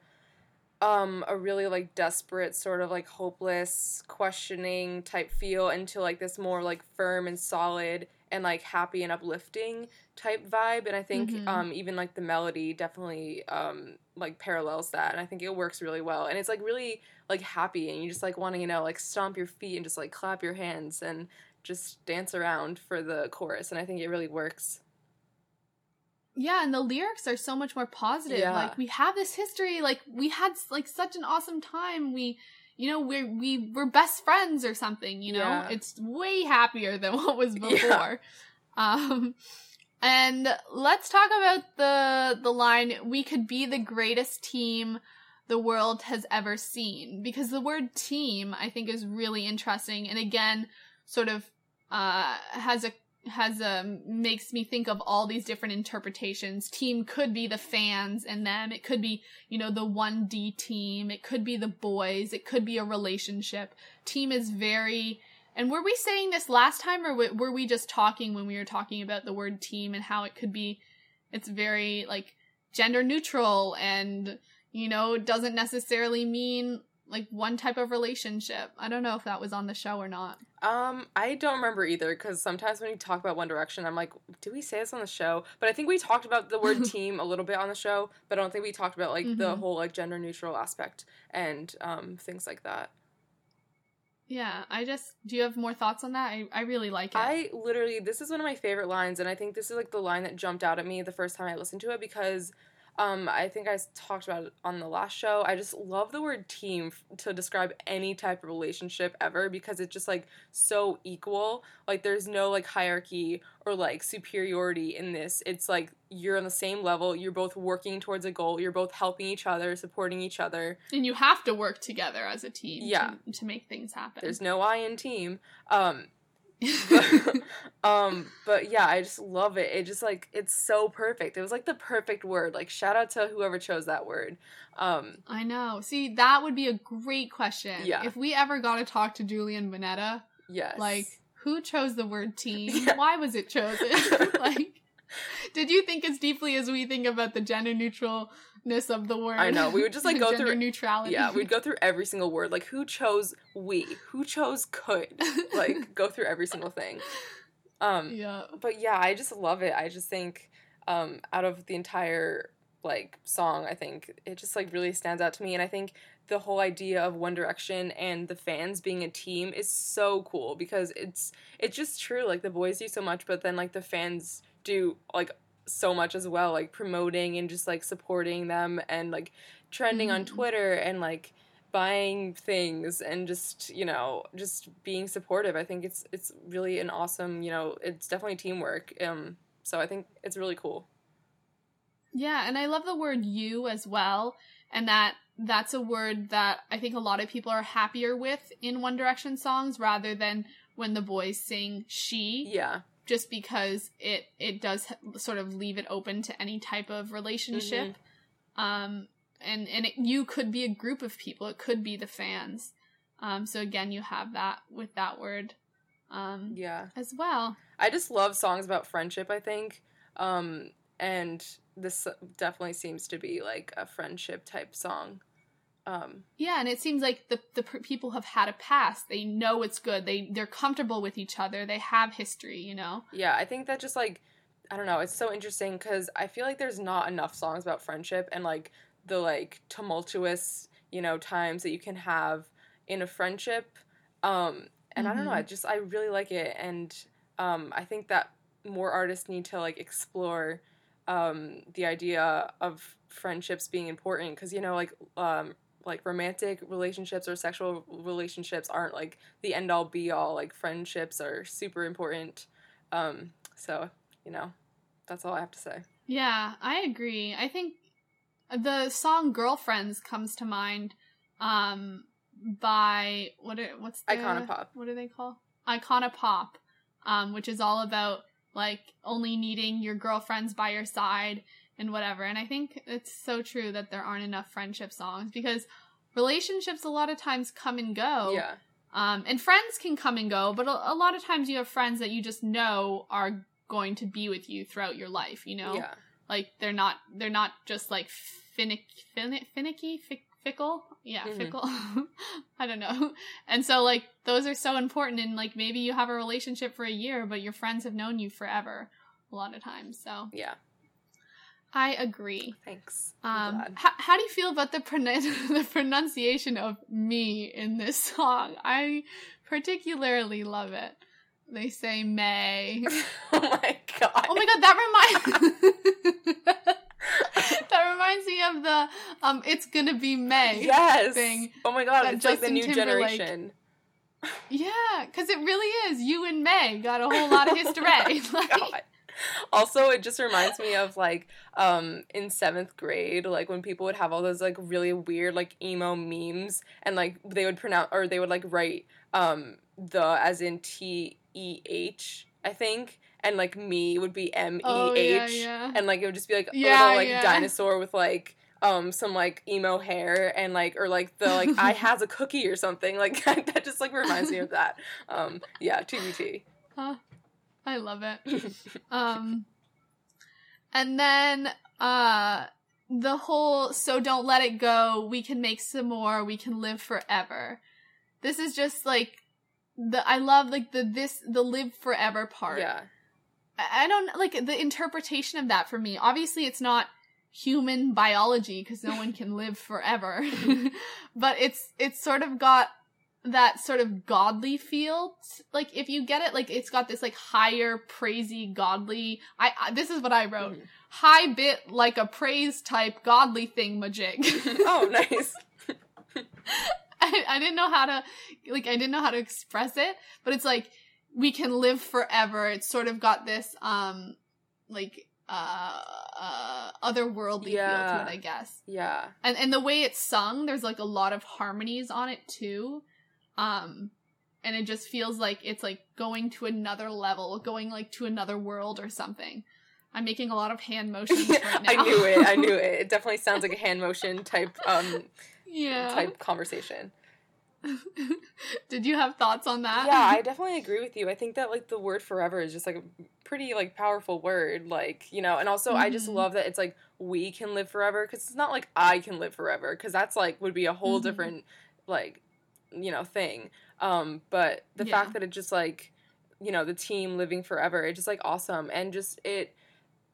um a really like desperate sort of like hopeless questioning type feel into like this more like firm and solid and like happy and uplifting type vibe. And i think Mhm. um even like the melody definitely um like parallels that. And i think it works really well. And it's like really like happy. And you just like want to you know like stomp your feet and just like clap your hands and just dance around for the chorus. And i think it really works Yeah, and the lyrics are so much more positive. Yeah. Like we have this history, like we had like such an awesome time. We you know, we we were best friends or something, you know? Yeah. It's way happier than what was Yeah. before. Um and let's talk about the the line we could be the greatest team the world has ever seen because the word team I think is really interesting and again sort of uh has a has a makes me think of all these different interpretations. Team could be the fans and them. It could be, you know, the 1D team. It could be the boys. It could be a relationship. Team is very and were we saying this last time or were we just talking when we were talking about the word team and how it could be it's very like gender neutral and you know, doesn't necessarily mean like one type of relationship. I don't know if that was on the show or not. Um, I don't remember either because sometimes when you talk about One Direction, I'm like, did we say this on the show? But I think we talked about the word team a little bit on the show, but I don't think we talked about like the Mhm. whole like gender neutral aspect and um things like that. Yeah, I just do you have more thoughts on that? I, I really like it. I literally this is one of my favorite lines, and I think this is like the line that jumped out at me the first time I listened to it because. Um, I think I talked about it on the last show. I just love the word team f- to describe any type of relationship ever because it's just like so equal. Like there's no like hierarchy or like superiority in this. It's like you're on the same level. You're both working towards a goal. You're both helping each other, supporting each other. and you have to work together as a team Yeah. to, to make things happen. There's no I in team. Um, um but yeah i just love it it just like it's so perfect it was like the perfect word like shout out to whoever chose that word um I know. See, that would be a great question. Yeah. If we ever got to talk to Julian Bunetta, yes like who chose the word team? Yeah. Why was it chosen? like did you think as deeply as we think about the gender neutralness of the word? I know, we would just, like, go through- neutrality. yeah we'd go through every single word. Like who chose we? Who chose could? Like go through every single thing. Um yeah. but yeah i just love it. I just think um out of the entire like song i think it just like really stands out to me. And i think the whole idea of one direction and the fans being a team is so cool because it's it's just true. Like the boys do so much but then like the fans do like so much as well, like promoting and just like supporting them and like trending on Mhm. Twitter and like buying things and just you know just being supportive. I think it's it's really an awesome you know it's definitely teamwork. Um, so I think it's really cool. Yeah, and I love the word you as well, and that that's a word that I think a lot of people are happier with in One Direction songs rather than when the boys sing she Yeah, just because it it does sort of leave it open to any type of relationship. Um and and it, you could be a group of people. It could be the fans. Um so again, you have that with that word um yeah. as well. I just love songs about friendship, I think. Um, and this definitely seems to be like a friendship type song. Um, Yeah, and it seems like the the people have had a past. They know it's good. They they're comfortable with each other. They have history, you know. yeah, I think that just like, I don't know, it's so interesting because I feel like there's not enough songs about friendship and like the like tumultuous, you know, times that you can have in a friendship. Um, and I don't know. I just, I really like it. And um, I think that more artists need to like explore um, the idea of friendships being important because you know like um, like romantic relationships or sexual relationships aren't like the end all be all like friendships are super important um, so you know that's all i have to say Yeah, I agree. I think the song "Girlfriends" comes to mind um by what are, what's the, Icona Pop. What do they call Icona Pop, um, which is all about like only needing your girlfriends by your side and whatever. And I think it's so true that there aren't enough friendship songs because relationships a lot of times come and go. yeah Um, and friends can come and go, but a, a lot of times you have friends that you just know are going to be with you throughout your life. You know, yeah like they're not they're not just like finicky, fin- finicky, fick- fickle. Yeah, Mhm. fickle. I don't know. And so like those are so important. And like maybe you have a relationship for a year, but your friends have known you forever. A lot of times. So yeah I agree. thanks Um, how, how do you feel about the pronun- the pronunciation of me in this song? I particularly love it. They say May. oh my god Oh my god, that reminds that reminds me of the um, "It's gonna be May." yes thing oh my god it's like the new Timberlake- generation Yeah, because it really is. You and May got a whole lot of history. Like, God. Also, it just reminds me of like um in seventh grade, like when people would have all those like really weird like emo memes, and like they would pronounce or they would like write um the as in T E H, I think, and like me would be M E H, Oh yeah, yeah. and like it would just be like a little like yeah. dinosaur with like um some like emo hair and like or like the like I has a cookie or something like that just like reminds me of that. Um yeah, TBT. Huh. I love it. Um, and then uh, the whole "so don't let it go." We can make some more. We can live forever. This is just like the I love like the this the live forever part. yeah. I I don't like the interpretation of that for me. Obviously, it's not human biology because no one can live forever, but it's it's sort of got that sort of godly feel. Like if you get it, like it's got this like higher praisey godly. I, I this is what I wrote: Mhm. high bit like a praise type godly thing majig. oh, nice. I, I didn't know how to like I didn't know how to express it, but it's like we can live forever. It's sort of got this um like uh uh otherworldly feel to it, I guess. Yeah. And and the way it's sung, there's like a lot of harmonies on it too. Um and it just feels like it's like going to another level, going like to another world or something. I'm making a lot of hand motions right now. I knew it. I knew it. It definitely sounds like a hand motion type um yeah. type conversation. Did you have thoughts on that? Yeah, I definitely agree with you. I think that like the word forever is just like a pretty like powerful word, like, you know, and also I just Mhm. love that it's like we can live forever cuz it's not like I can live forever cuz that's like would be a whole Mhm. different like you know thing. Um but the Yeah. fact that it just like you know, the team living forever, it's just like awesome and just it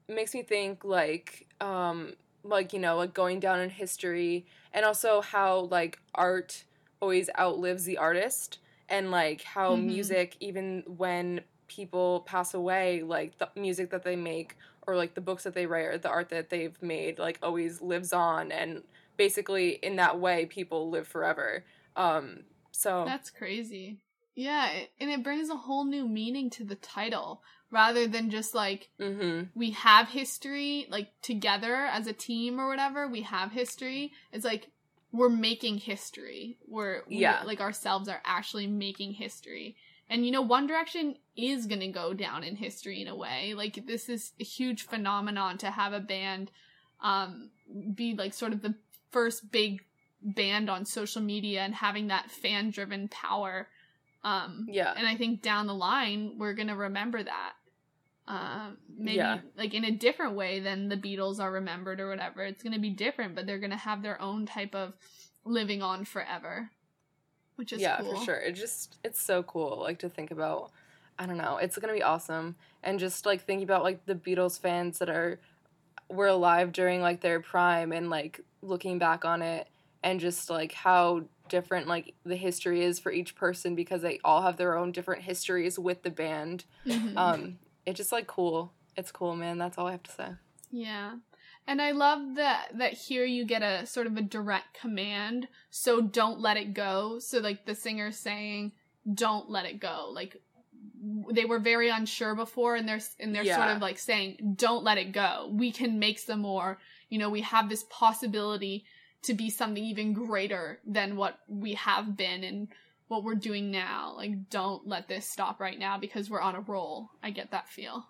makes me think like um like you know like going down in history and also how like art always outlives the artist and like how Mhm. music even when people pass away, like the music that they make or like the books that they write or the art that they've made like always lives on and basically in that way people live forever. Um so That's crazy. Yeah, and it brings a whole new meaning to the title rather than just like mm-hmm. we have history like together as a team or whatever, we have history. It's like we're making history. We're we, Yeah. like ourselves are actually making history. And you know, One Direction is going to go down in history in a way. Like this is a huge phenomenon to have a band um be like sort of the first big band on social media and having that fan driven power. Um Yeah. and I think down the line we're going to remember that. Um maybe Yeah. like in a different way than the Beatles are remembered or whatever. It's going to be different, but they're going to have their own type of living on forever. Which is yeah, cool. for sure. It just it's so cool like to think about. I don't know. It's going to be awesome and just like thinking about like the Beatles fans that are were alive during like their prime and like looking back on it and just like how different like the history is for each person because they all have their own different histories with the band. Mhm. Um it's just like cool. It's cool, man. That's all I have to say. Yeah. And I love that that here you get a sort of a direct command, so don't let it go. So like the singer saying, "Don't let it go." Like they were very unsure before and they're and they're sort of like saying, "Don't let it go. We can make some more. You know, we have this possibility to be something even greater than what we have been and what we're doing now. Like don't let this stop right now because we're on a roll." I get that feel.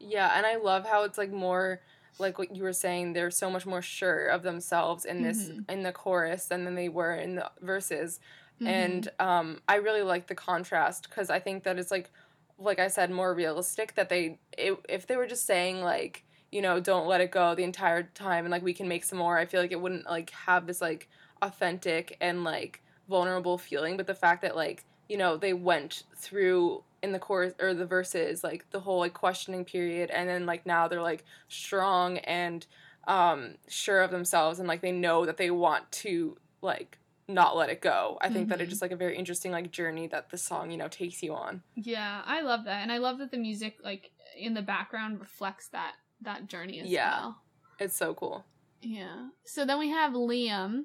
Yeah, and I love how it's like more like what you were saying, they're so much more sure of themselves in this Mhm. in the chorus than than they were in the verses. Mhm. And um I really like the contrast cuz I think that it's like like I said more realistic that they it, if they were just saying like, you know, don't let it go the entire time and like we can make some more, I feel like it wouldn't like have this like authentic and like vulnerable feeling, but the fact that like, you know, they went through in the chorus or the verses like the whole like questioning period and then like now they're like strong and um sure of themselves and like they know that they want to like not let it go. I think that Mhm. it's just like a very interesting like journey that the song, you know, takes you on. Yeah, I love that, and I love that the music, like in the background, reflects that that journey as Yeah. well. It's so cool. Yeah. So then we have Liam.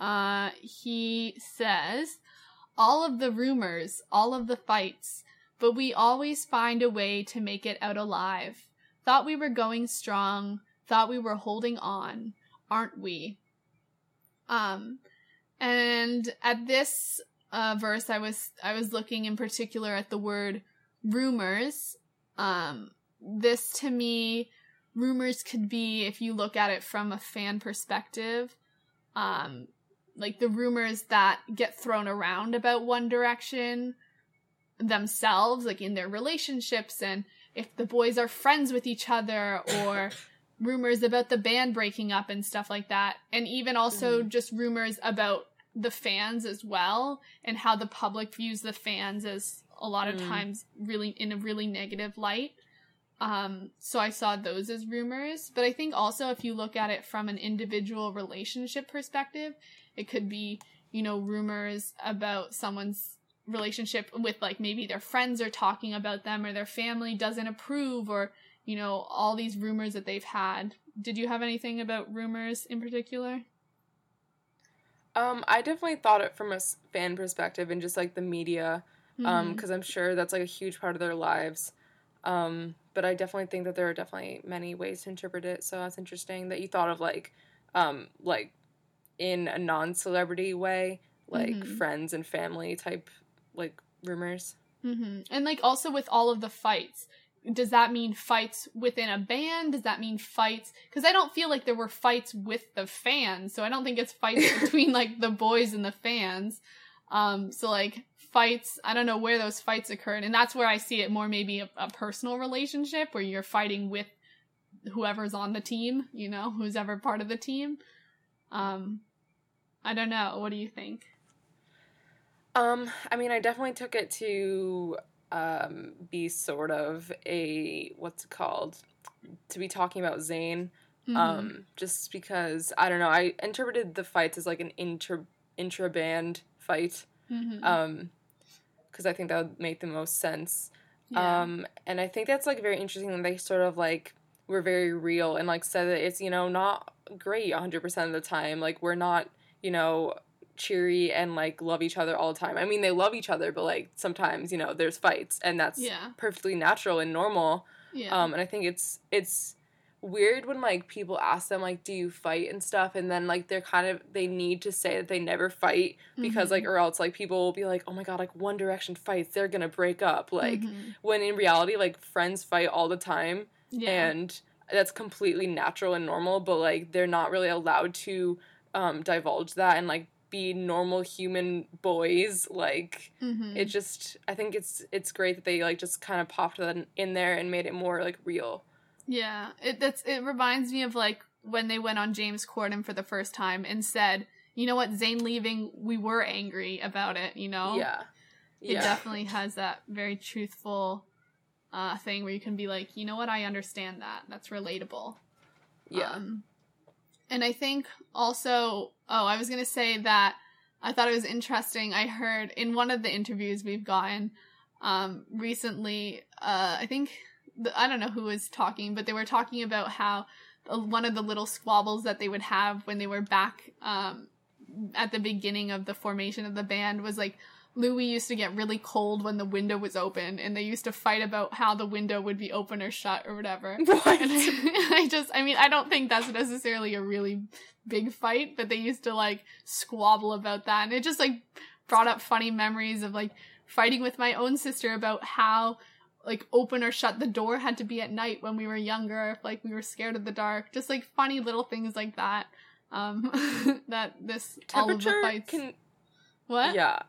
Uh, he says, "All of the rumors, all of the fights, but we always find a way to make it out alive. Thought we were going strong. Thought we were holding on, aren't we?" Um, and at this uh, verse, I was I was looking in particular at the word rumors. Um, this to me, rumors could be if you look at it from a fan perspective, um, like the rumors that get thrown around about One Direction themselves, like in their relationships, and if the boys are friends with each other, or rumors about the band breaking up and stuff like that, and even also just rumors about the fans as well, and how the public views the fans as a lot of Mm. times really in a really negative light. Um, so I saw those as rumors, but I think also if you look at it from an individual relationship perspective, it could be, you know, rumors about someone's relationship with like maybe their friends are talking about them or their family doesn't approve or, you know, all these rumors that they've had. Did you have anything about rumors in particular? Um, I definitely thought it from a fan perspective and just like the media, um, Mhm. because I'm sure that's like a huge part of their lives. Um, but I definitely think that there are definitely many ways to interpret it. So that's interesting that you thought of like, um, like in a non-celebrity way, like Mhm. friends and family type like rumors. hmm And like also with all of the fights, does that mean fights within a band? Does that mean fights? Because I don't feel like there were fights with the fans, so I don't think it's fights between like the boys and the fans. Um, so like fights, I don't know where those fights occurred, and that's where I see it more maybe a, a personal relationship where you're fighting with whoever's on the team, you know, who's ever part of the team. Um, I don't know. What do you think? Um, I mean, I definitely took it to um, be sort of a what's it called to be talking about Zayn. Mhm. Um, just because I don't know, I interpreted the fights as like an intra intra band fight. Mhm. Um, because I think that would make the most sense. Yeah. Um, and I think that's like very interesting that they sort of like were very real and like said that it's you know not great 100% of the time. Like we're not you know cheery and like love each other all the time. I mean they love each other, but like sometimes you know there's fights and that's yeah. perfectly natural and normal. Yeah. Um, and I think it's it's weird when like people ask them like do you fight and stuff and then like they're kind of they need to say that they never fight because like Mhm. or else like people will be like oh my god like one direction fights they're gonna break up like Mhm. when in reality like friends fight all the time yeah. and that's completely natural and normal but like they're not really allowed to um divulge that and like be normal human boys like Mhm. it just i think it's it's great that they like just kind of popped that in there and made it more like real Yeah, it that's it reminds me of like when they went on James Corden for the first time and said, "You know what, Zayn leaving, we were angry about it." You know, yeah it yeah definitely has that very truthful uh, thing where you can be like, "You know what, I understand that. That's relatable." yeah Um, and I think also, oh, I was gonna say that I thought it was interesting. I heard in one of the interviews we've gotten um, recently, uh, I think the, I don't know who was talking, but they were talking about how uh, one of the little squabbles that they would have when they were back um, at the beginning of the formation of the band was like Louis used to get really cold when the window was open, and they used to fight about how the window would be open or shut or whatever. what And I, I just, I mean, I don't think that's necessarily a really big fight, but they used to like squabble about that. And it just like brought up funny memories of like fighting with my own sister about how like open or shut the door had to be at night when we were younger, if like we were scared of the dark. Just like funny little things like that. Um, that this all of the temperature can what? yeah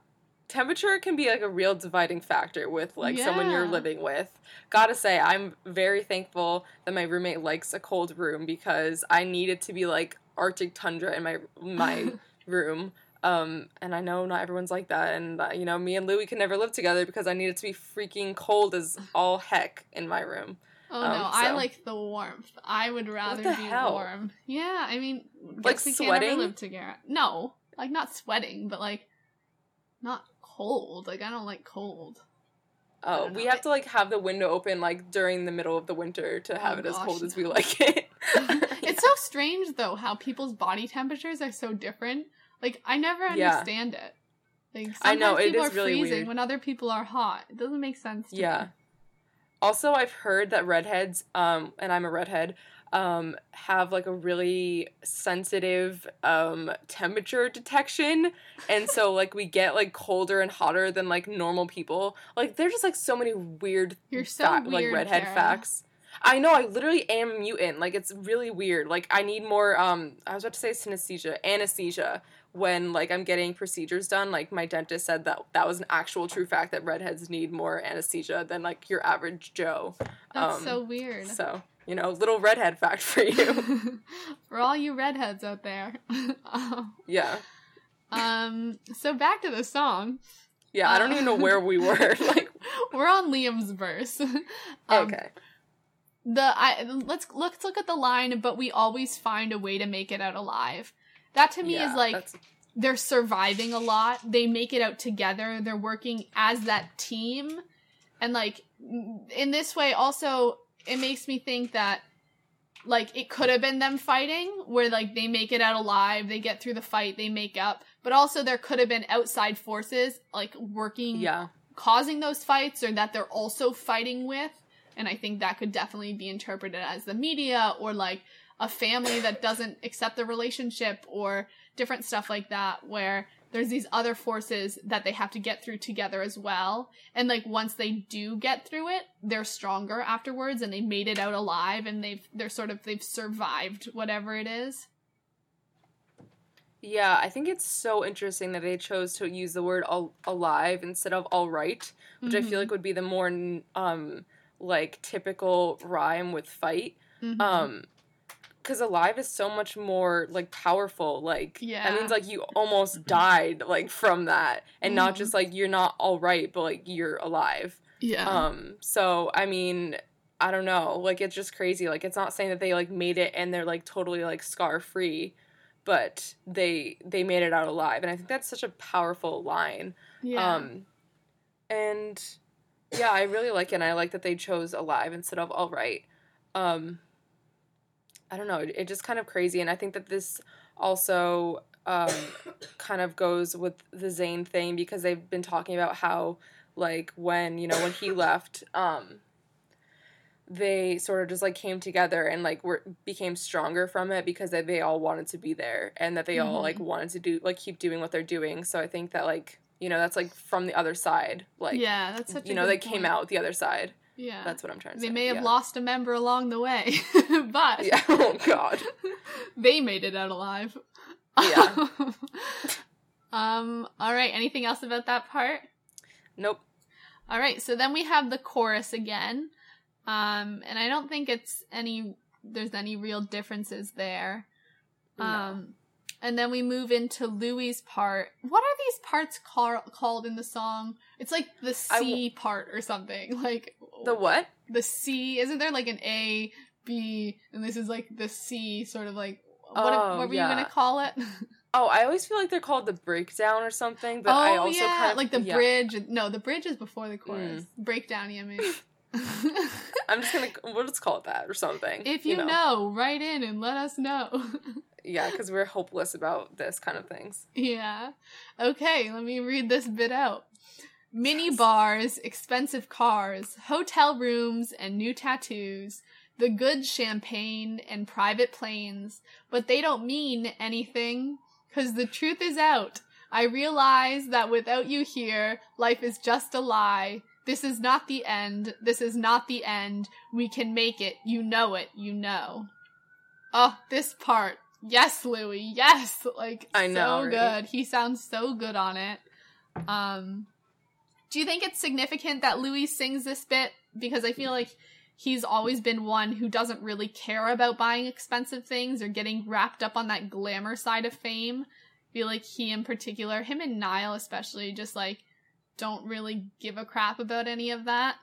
temperature can be like a real dividing factor with like someone you're living with gotta say i'm very thankful that my roommate likes a cold room because i need it to be like arctic tundra in my my room um and i know not everyone's like that and uh, you know me and louie can never live together because i need it to be freaking cold as all heck in my room Oh Um, no, I like the warmth. I would rather be hell? warm. Yeah, I mean, Like we can't ever live together. No, like not sweating, but like not cold. Like I don't like cold. Oh we know. have to like have the window open like during the middle of the winter to Oh, have it as gosh, cold as we like it it's so strange though how people's body temperatures are so different. Like I never Yeah. understand it. Like I know, it is are really freezing weird. when other people are hot. It doesn't make sense. To Yeah. Me. Also, I've heard that redheads, um, and I'm a redhead, um, have like a really sensitive um temperature detection, and so like we get like colder and hotter than like normal people. Like there's just like so many weird, You're so fa- weird, like redhead Kara. facts. I know. I literally am a mutant. Like it's really weird. Like I need more. Um, I was about to say synesthesia, anesthesia. When like I'm getting procedures done, like my dentist said that that was an actual true fact that redheads need more anesthesia than like your average Joe. That's Um, so weird. So you know, little redhead fact for you. For all you redheads out there. yeah, um so back to the song. yeah. I don't Uh, even know where we were. like, We're on Liam's verse. um, okay, The I let's let's look at the line, but we always find a way to make it out alive. That to me Yeah, is like that's- they're surviving a lot. They make it out together. They're working as that team. And like in this way also it makes me think that like it could have been them fighting where like they make it out alive, they get through the fight, they make up. But also there could have been outside forces like working yeah, causing those fights or that they're also fighting with. And I think that could definitely be interpreted as the media or like a family that doesn't accept the relationship or different stuff like that where there's these other forces that they have to get through together as well. And like once they do get through it, they're stronger afterwards and they made it out alive and they've they're sort of they've survived whatever it is. yeah. I think it's so interesting that they chose to use the word al- alive instead of all right, which I Mm-hmm. feel like would be the more um like typical rhyme with fight. Mhm. Um, because alive is so much more like powerful. Like Yeah. that means like you almost died like from that, and not Mhm. just like you're not all right, but like you're alive. yeah. Um, so I mean, I don't know. Like it's just crazy. Like it's not saying that they like made it and they're like totally like scar free, but they they made it out alive, and I think that's such a powerful line. yeah. Um, and yeah, I really like it. and I like that they chose alive instead of all right. Um, I don't know. It, it just kind of crazy, and I think that this also um, kind of goes with the Zayn thing because they've been talking about how like when you know when he left, um, they sort of just like came together and like were became stronger from it because they, they all wanted to be there and that they Mm-hmm. all like wanted to do like keep doing what they're doing. So I think that like you know that's like from the other side like yeah, that's such a you know they came out the other side. Yeah. That's what I'm trying to they say. They may have yeah. lost a member along the way, but Yeah. Oh God. they made it out alive. Yeah. um, all right, anything else about that part? Nope. All right, so then we have the chorus again. Um, and I don't think it's any there's any real differences there. No. And then we move into Louis' part. What are these parts call- called in the song? It's like the C part or something. Like The what? the C, isn't there like an A, B, and this is like the C sort of like what, Oh, what were yeah. you gonna call it? Oh, I always feel like they're called the breakdown or something, but I also kind of Oh, like the yeah. bridge. No, the bridge is before the chorus. Mm. Breakdown, you mean? I'm just gonna we'll just call it that or something. if you, know. write in and let us know. Yeah, because we're hopeless about this kind of things. yeah. Okay, let me read this bit out. Mini Yes. bars, expensive cars, hotel rooms, and new tattoos. The good champagne and private planes, but they don't mean anything. Cause the truth is out. I realize that without you here, life is just a lie. This is not the end. This is not the end. We can make it. You know it. You know. Oh, this part. Yes, Louis. Yes. Like I know, so right? good. He sounds so good on it. Um do you think it's significant that Louis sings this bit? Because I feel like he's always been one who doesn't really care about buying expensive things or getting wrapped up on that glamour side of fame. I feel like he in particular, him and Niall especially, just like don't really give a crap about any of that.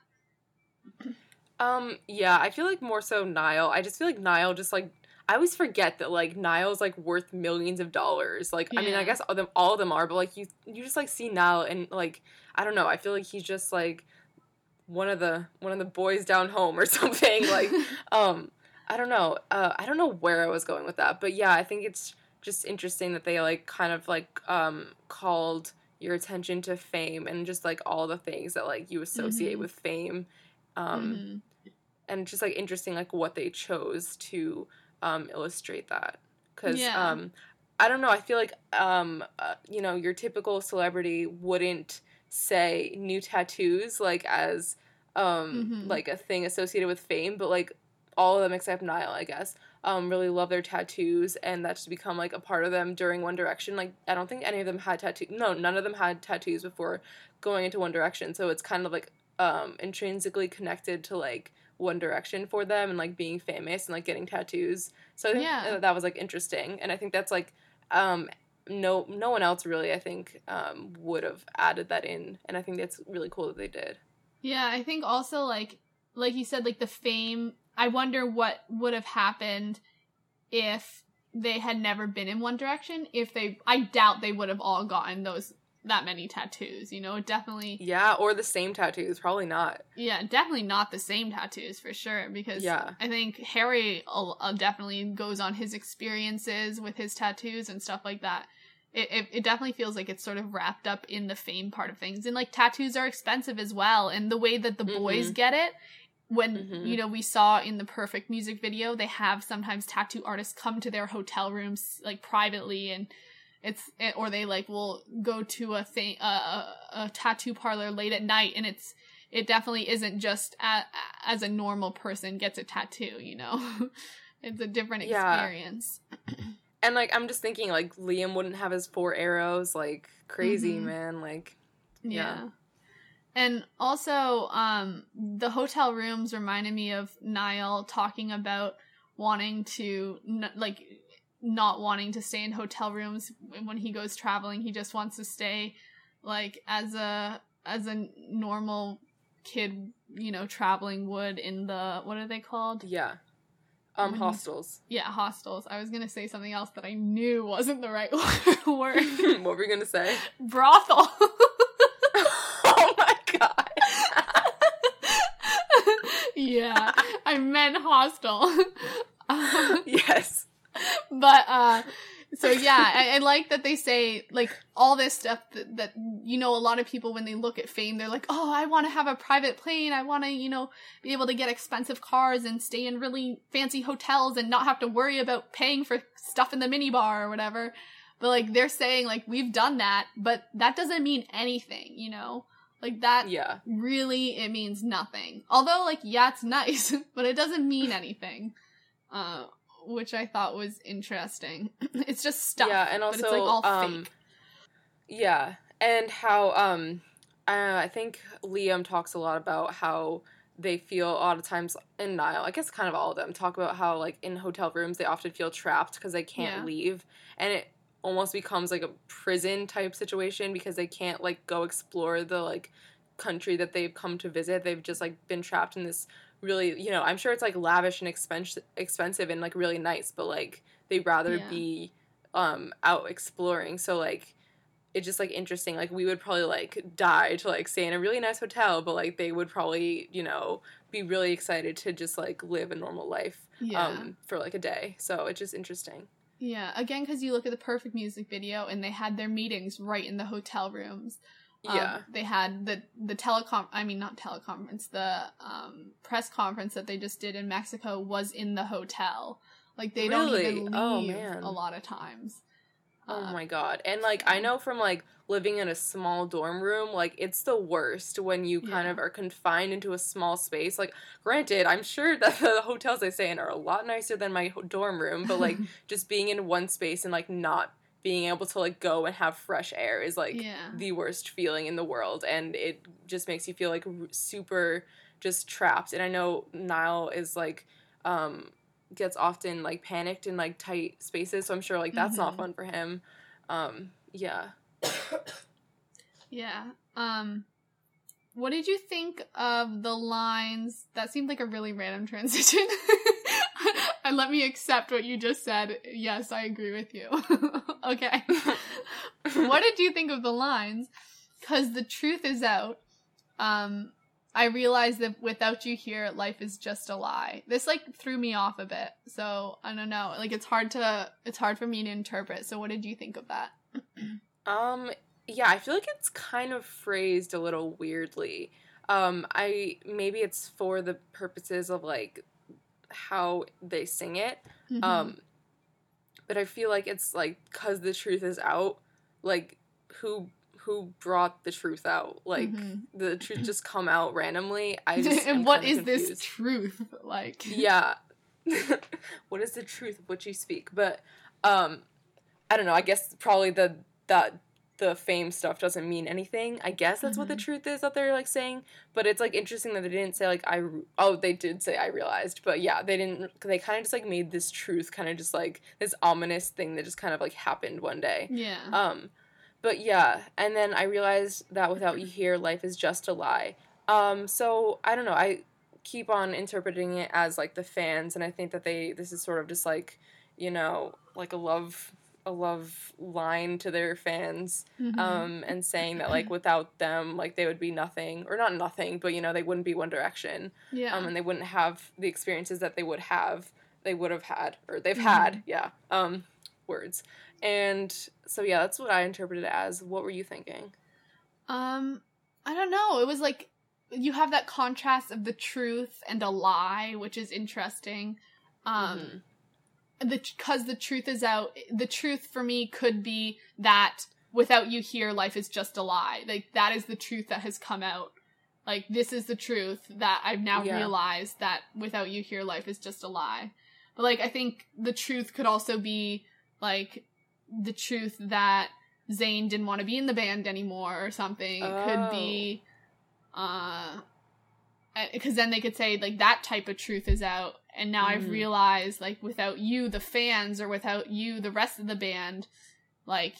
Um, yeah, I feel like more so Niall. I just feel like Niall just like I always forget that like Niall's like worth millions of dollars. Like I mean, I guess all them all of them are, but like you you just like see Niall and like I don't know. I feel like he's just like one of the one of the boys down home or something. like um, I don't know. Uh, I don't know where I was going with that, but yeah, I think it's just interesting that they like kind of like um called your attention to fame and just like all the things that like you associate Mhm. with fame. Um, Mhm. and just like interesting like what they chose to um illustrate that because Yeah. um i don't know i feel like um uh, you know your typical celebrity wouldn't say new tattoos like as um Mhm. like a thing associated with fame but like all of them except Niall, I guess, um, really love their tattoos, and that's become like a part of them during One Direction. Like, I don't think any of them had tattoos. No, none of them had tattoos before going into One Direction. So it's kind of like um, intrinsically connected to like One Direction for them and like being famous and like getting tattoos. So I think Yeah. that, that was like interesting, and I think that's like um, no no one else really I think um, would have added that in, and I think that's really cool that they did. Yeah, I think also like like you said, like the fame. I wonder what would have happened if they had never been in One Direction. If they, I doubt they would have all gotten those that many tattoos. You know, definitely. Yeah, or the same tattoos, probably not. Yeah, definitely not the same tattoos for sure. Because Yeah. I think Harry uh, uh, definitely goes on his experiences with his tattoos and stuff like that. It, it, it definitely feels like it's sort of wrapped up in the fame part of things. And like tattoos are expensive as well. And the way that the boys Mhm. get it, when, Mhm. you know, we saw in the perfect music video, they have sometimes tattoo artists come to their hotel rooms like privately and it's it, or they like will go to a thing a, a, a tattoo parlor late at night and it's it definitely isn't just a, as a normal person gets a tattoo you know it's a different Yeah. experience And like I'm just thinking like Liam wouldn't have his four arrows, like crazy Mhm. man, like yeah. Yeah. And also um the hotel rooms reminded me of niall talking about wanting to n- like not wanting to stay in hotel rooms when he goes traveling he just wants to stay like as a as a normal kid you know traveling would in the what are they called yeah. Um When- hostels. yeah hostels i was gonna say something else that i knew wasn't the right word what were you gonna say? brothel oh my god. Yeah, I meant hostel. Um, yes. but uh so yeah I, I like that they say like all this stuff that, that you know a lot of people when they look at fame they're like oh i want to have a private plane i want to you know be able to get expensive cars and stay in really fancy hotels and not have to worry about paying for stuff in the minibar or whatever but like they're saying like we've done that but that doesn't mean anything you know like that Yeah. really it means nothing although like yeah it's nice but it doesn't mean anything uh which i thought was interesting it's just stuff Yeah, and but it's also, like all um, fake Yeah, and how um, uh, I think Liam talks a lot about how they feel a lot of times in Niall. I guess kind of all of them talk about how like in hotel rooms they often feel trapped because they can't Yeah. leave, and it almost becomes like a prison type situation because they can't like go explore the like country that they've come to visit. They've just like been trapped in this really, you know, I'm sure it's like lavish and expensive, expensive and like really nice, but like they'd rather Yeah. be um out exploring. So like it's just like interesting. Like we would probably like die to like stay in a really nice hotel, but like they would probably, you know, be really excited to just like live a normal life yeah um for like a day. So it's just interesting. Yeah again because you look at the perfect music video and they had their meetings right in the hotel rooms. Um, Yeah. they had the the telecom i mean not teleconference the um press conference that they just did in mexico was in the hotel. Like they don't even leave Oh, a lot of times Oh my god. And like I know from like living in a small dorm room, like it's the worst when you kind Yeah. of are confined into a small space. Like granted, I'm sure that the hotels I stay in are a lot nicer than my dorm room, but like just being in one space and like not being able to like go and have fresh air is like yeah the worst feeling in the world and it just makes you feel like r- super just trapped and i know niall is like um gets often like panicked in like tight spaces so i'm sure like that's not Mhm. fun for him um yeah Yeah. Um what did you think of the lines? That seemed like a really random transition. and let me accept what you just said. Yes, I agree with you. okay. what did you think of the lines? Cuz the truth is out. Um I realized that without you here life is just a lie. This like threw me off a bit. So, I don't know. Like it's hard to it's hard for me to interpret. So, what did you think of that? Um, yeah, I feel like it's kind of phrased a little weirdly. Um, I maybe it's for the purposes of like how they sing it. Mhm. Um, but I feel like it's like because the truth is out. Like who who brought the truth out? Like Mhm. the truth just come out randomly. I just and what is kinda this truth like? yeah what is the truth of what you speak but um i don't know i guess probably the that the fame stuff doesn't mean anything i guess that's what the Mhm. truth is that they're like saying but it's like interesting that they didn't say like i re- oh they did say i realized but yeah they didn't they kind of just like made this truth kind of just like this ominous thing that just kind of like happened one day Yeah. um, but yeah, and then I realized that without you here, life is just a lie. Um, so I don't know. I keep on interpreting it as like the fans, and I think that they this is sort of just like you know like a love a love line to their fans Mhm. um and saying that like without them like they would be nothing or not nothing but you know they wouldn't be one direction yeah. um, and they wouldn't have the experiences that they would have they would have had or they've Mm-hmm. had yeah um words and so yeah that's what i interpreted it as what were you thinking um, I don't know. It was like you have that contrast of the truth and a lie, which is interesting. Um, Mhm. the because the truth is out. The truth for me could be that without you here, life is just a lie. Like that is the truth that has come out. Like this is the truth that I've now Yeah. realized that without you here, life is just a lie. But like I think the truth could also be like the truth that Zayn didn't want to be in the band anymore or something. It could be uh because then they could say like that type of truth is out. And now i've Mhm. realized like without you the fans or without you the rest of the band like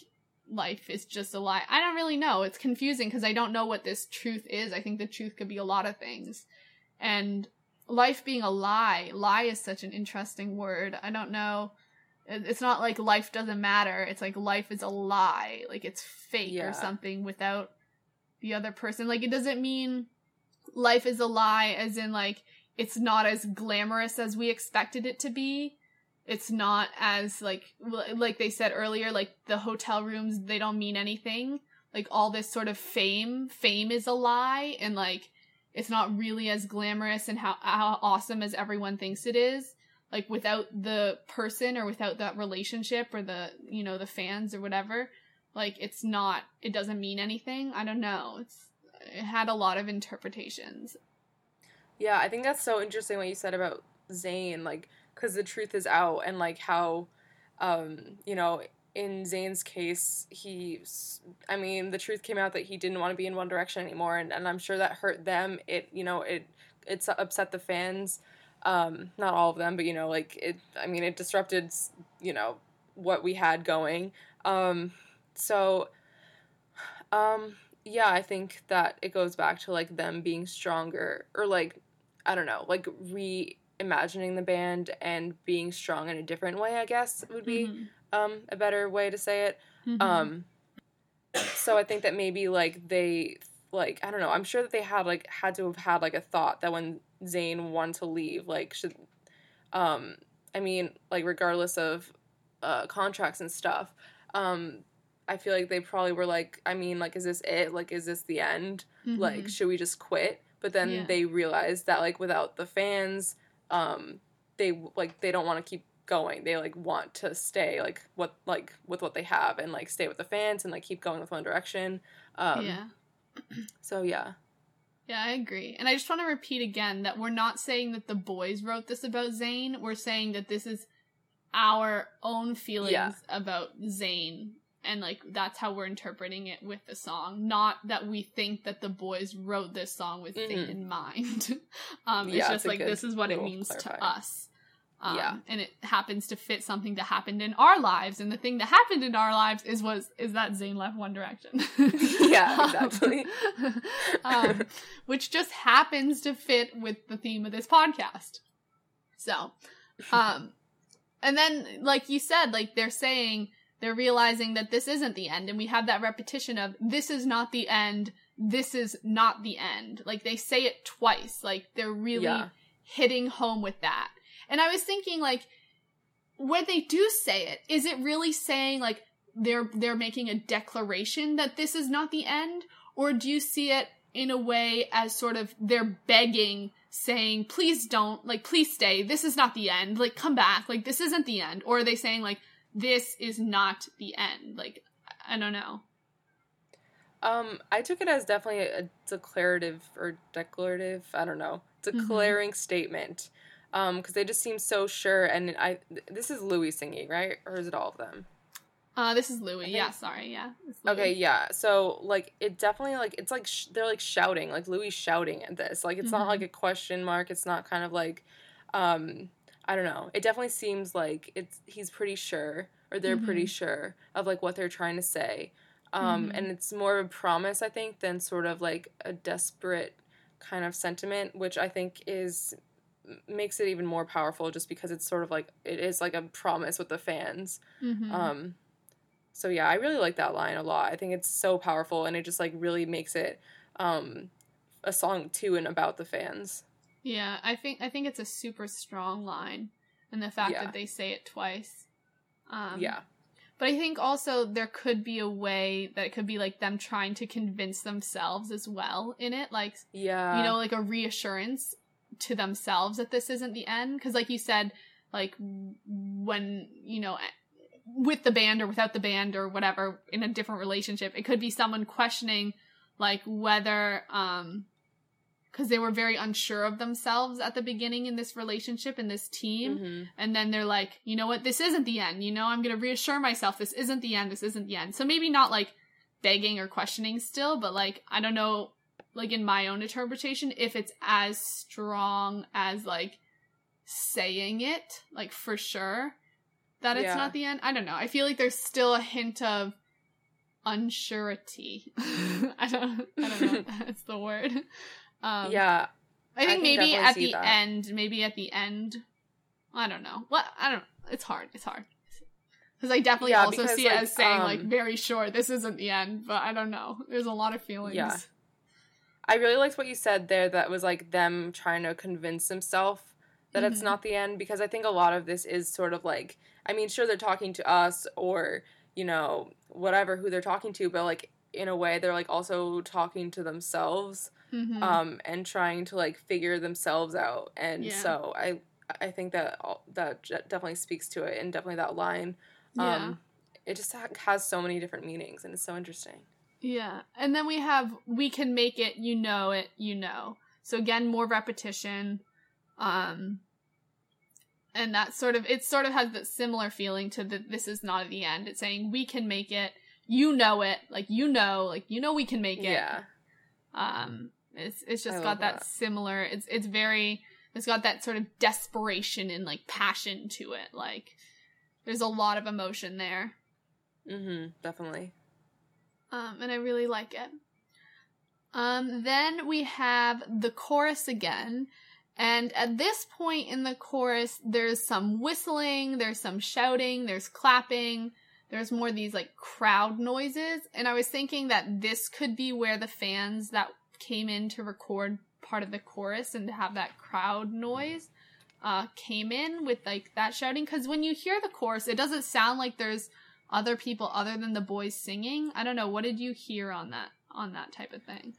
life is just a lie. I don't really know. It's confusing because i don't know what this truth is. I think the truth could be a lot of things. And life being a lie lie is such an interesting word. I don't know it's not like life doesn't matter it's like life is a lie like it's fake Yeah. or something without the other person like it doesn't mean life is a lie as in like it's not as glamorous as we expected it to be. It's not as like like they said earlier like the hotel rooms they don't mean anything. Like all this sort of fame, fame is a lie and like it's not really as glamorous and how, how awesome as everyone thinks it is like without the person or without that relationship or the you know the fans or whatever like it's not it doesn't mean anything. I don't know. It's it had a lot of interpretations. Yeah i think that's so interesting what you said about zayn like because the truth is out and like how um you know in zayn's case he i mean the truth came out that he didn't want to be in one direction anymore and, and i'm sure that hurt them. It you know it it's upset the fans um, not all of them, but you know, like it. I mean, it disrupted, you know, what we had going. Um, so, um, yeah, I think that it goes back to like them being stronger, or like, I don't know, like reimagining the band and being strong in a different way. I guess would be mm-hmm. um, a better way to say it. Mm-hmm. Um, so I think that maybe like they like I don't know. I'm sure that they had like had to have had like a thought that when Zayn want to leave, like should um I mean like regardless of uh contracts and stuff, um I feel like they probably were like, I mean, like, is this it? Like, is this the end? Mm-hmm. Like, should we just quit? But then yeah. they realized that like without the fans, um, they like they don't want to keep going. They like want to stay like what like with what they have and like stay with the fans and like keep going with One Direction. Um, yeah. So yeah. Yeah, I agree. And I just want to repeat again that we're not saying that the boys wrote this about Zayn. We're saying that this is our own feelings yeah. about Zayn and like that's how we're interpreting it with the song not that we think that the boys wrote this song with mm-hmm. Zayn in mind um yeah, it's just like this is what it means clarifying. to us um, yeah, and it happens to fit something that happened in our lives, and the thing that happened in our lives is was is that Zayn left One Direction. yeah, exactly. um, which just happens to fit with the theme of this podcast. So, um, and then like you said, like they're saying they're realizing that this isn't the end, and we have that repetition of this is not the end. This is not the end. Like they say it twice. Like they're really yeah. hitting home with that and I was thinking like when they do say it, is it really saying like they're they're making a declaration that this is not the end? Or do you see it in a way as sort of they're begging saying please don't like please stay. This is not the end. Like come back. Like this isn't the end. Or are they saying like this is not the end. Like i don't know. Um i took it as definitely a declarative or declarative i don't know declaring mm-hmm. statement um because they just seem so sure and i this is louis singing right? Or is it all of them? Uh this is louis. Yeah sorry. Yeah okay yeah. So like it definitely like it's like sh- they're like shouting like louis shouting at this. Like it's mm-hmm. not like a question mark. It's not kind of like um i don't know. It definitely seems like it's he's pretty sure or they're mm-hmm. pretty sure of like what they're trying to say. Um mm-hmm. and it's more of a promise i think than sort of like a desperate kind of sentiment which i think is makes it even more powerful just because it's sort of like it is like a promise with the fans. Mm-hmm. Um, so yeah, I really like that line a lot. I think it's so powerful and it just like really makes it um, a song to and about the fans. Yeah, I think I think it's a super strong line, and the fact yeah. that they say it twice. Um, yeah. But I think also there could be a way that it could be like them trying to convince themselves as well in it, like yeah, you know, like a reassurance to themselves that this isn't the end. Because like you said like when you know with the band or without the band or whatever in a different relationship it could be someone questioning like whether um because they were very unsure of themselves at the beginning in this relationship in this team. Mm-hmm. and then they're like you know what? This isn't the end you know? I'm gonna reassure myself this isn't the end this isn't the end. So maybe not like begging or questioning still but like i don't know like in my own interpretation, if it's as strong as like saying it, like for sure, that it's yeah. not the end. I don't know. I feel like there's still a hint of unsurety. I don't I don't know if that's the word. Um, yeah. I think, I maybe at the that. end, maybe at the end, I don't know. What I don't. It's hard. It's hard because I definitely yeah, also because, see like, it as saying um, like very sure this isn't the end, but I don't know. There's a lot of feelings. Yeah. I really liked what you said there that was like them trying to convince themselves that it's Mhm. not the end because I think a lot of this is sort of like I mean, sure they're talking to us or, you know, whatever who they're talking to, but like in a way they're like also talking to themselves Mhm. um and trying to like figure themselves out. And Yeah. so I I think that all, that definitely speaks to it and definitely that line yeah. um it just has so many different meanings and it's so interesting. Yeah. And then we have we can make it, you know it, you know. So again, more repetition. Um and that sort of it sort of has that similar feeling to the this is not the end. It's saying we can make it, you know it, like you know, like you know we can make it. Yeah. Um it's it's just I got that, that. similar it's it's very it's got that sort of desperation and like passion to it. Like there's a lot of emotion there. Mm Mhm, definitely. Um, and I really like it. Um, then we have the chorus again, and at this point in the chorus, there's some whistling, there's some shouting, there's clapping, there's more these like crowd noises, and I was thinking that this could be where the fans that came in to record part of the chorus and to have that crowd noise uh, came in with like that shouting. Because when you hear the chorus, it doesn't sound like there's other people other than the boys singing. I don't know. What did you hear on that on that type of thing?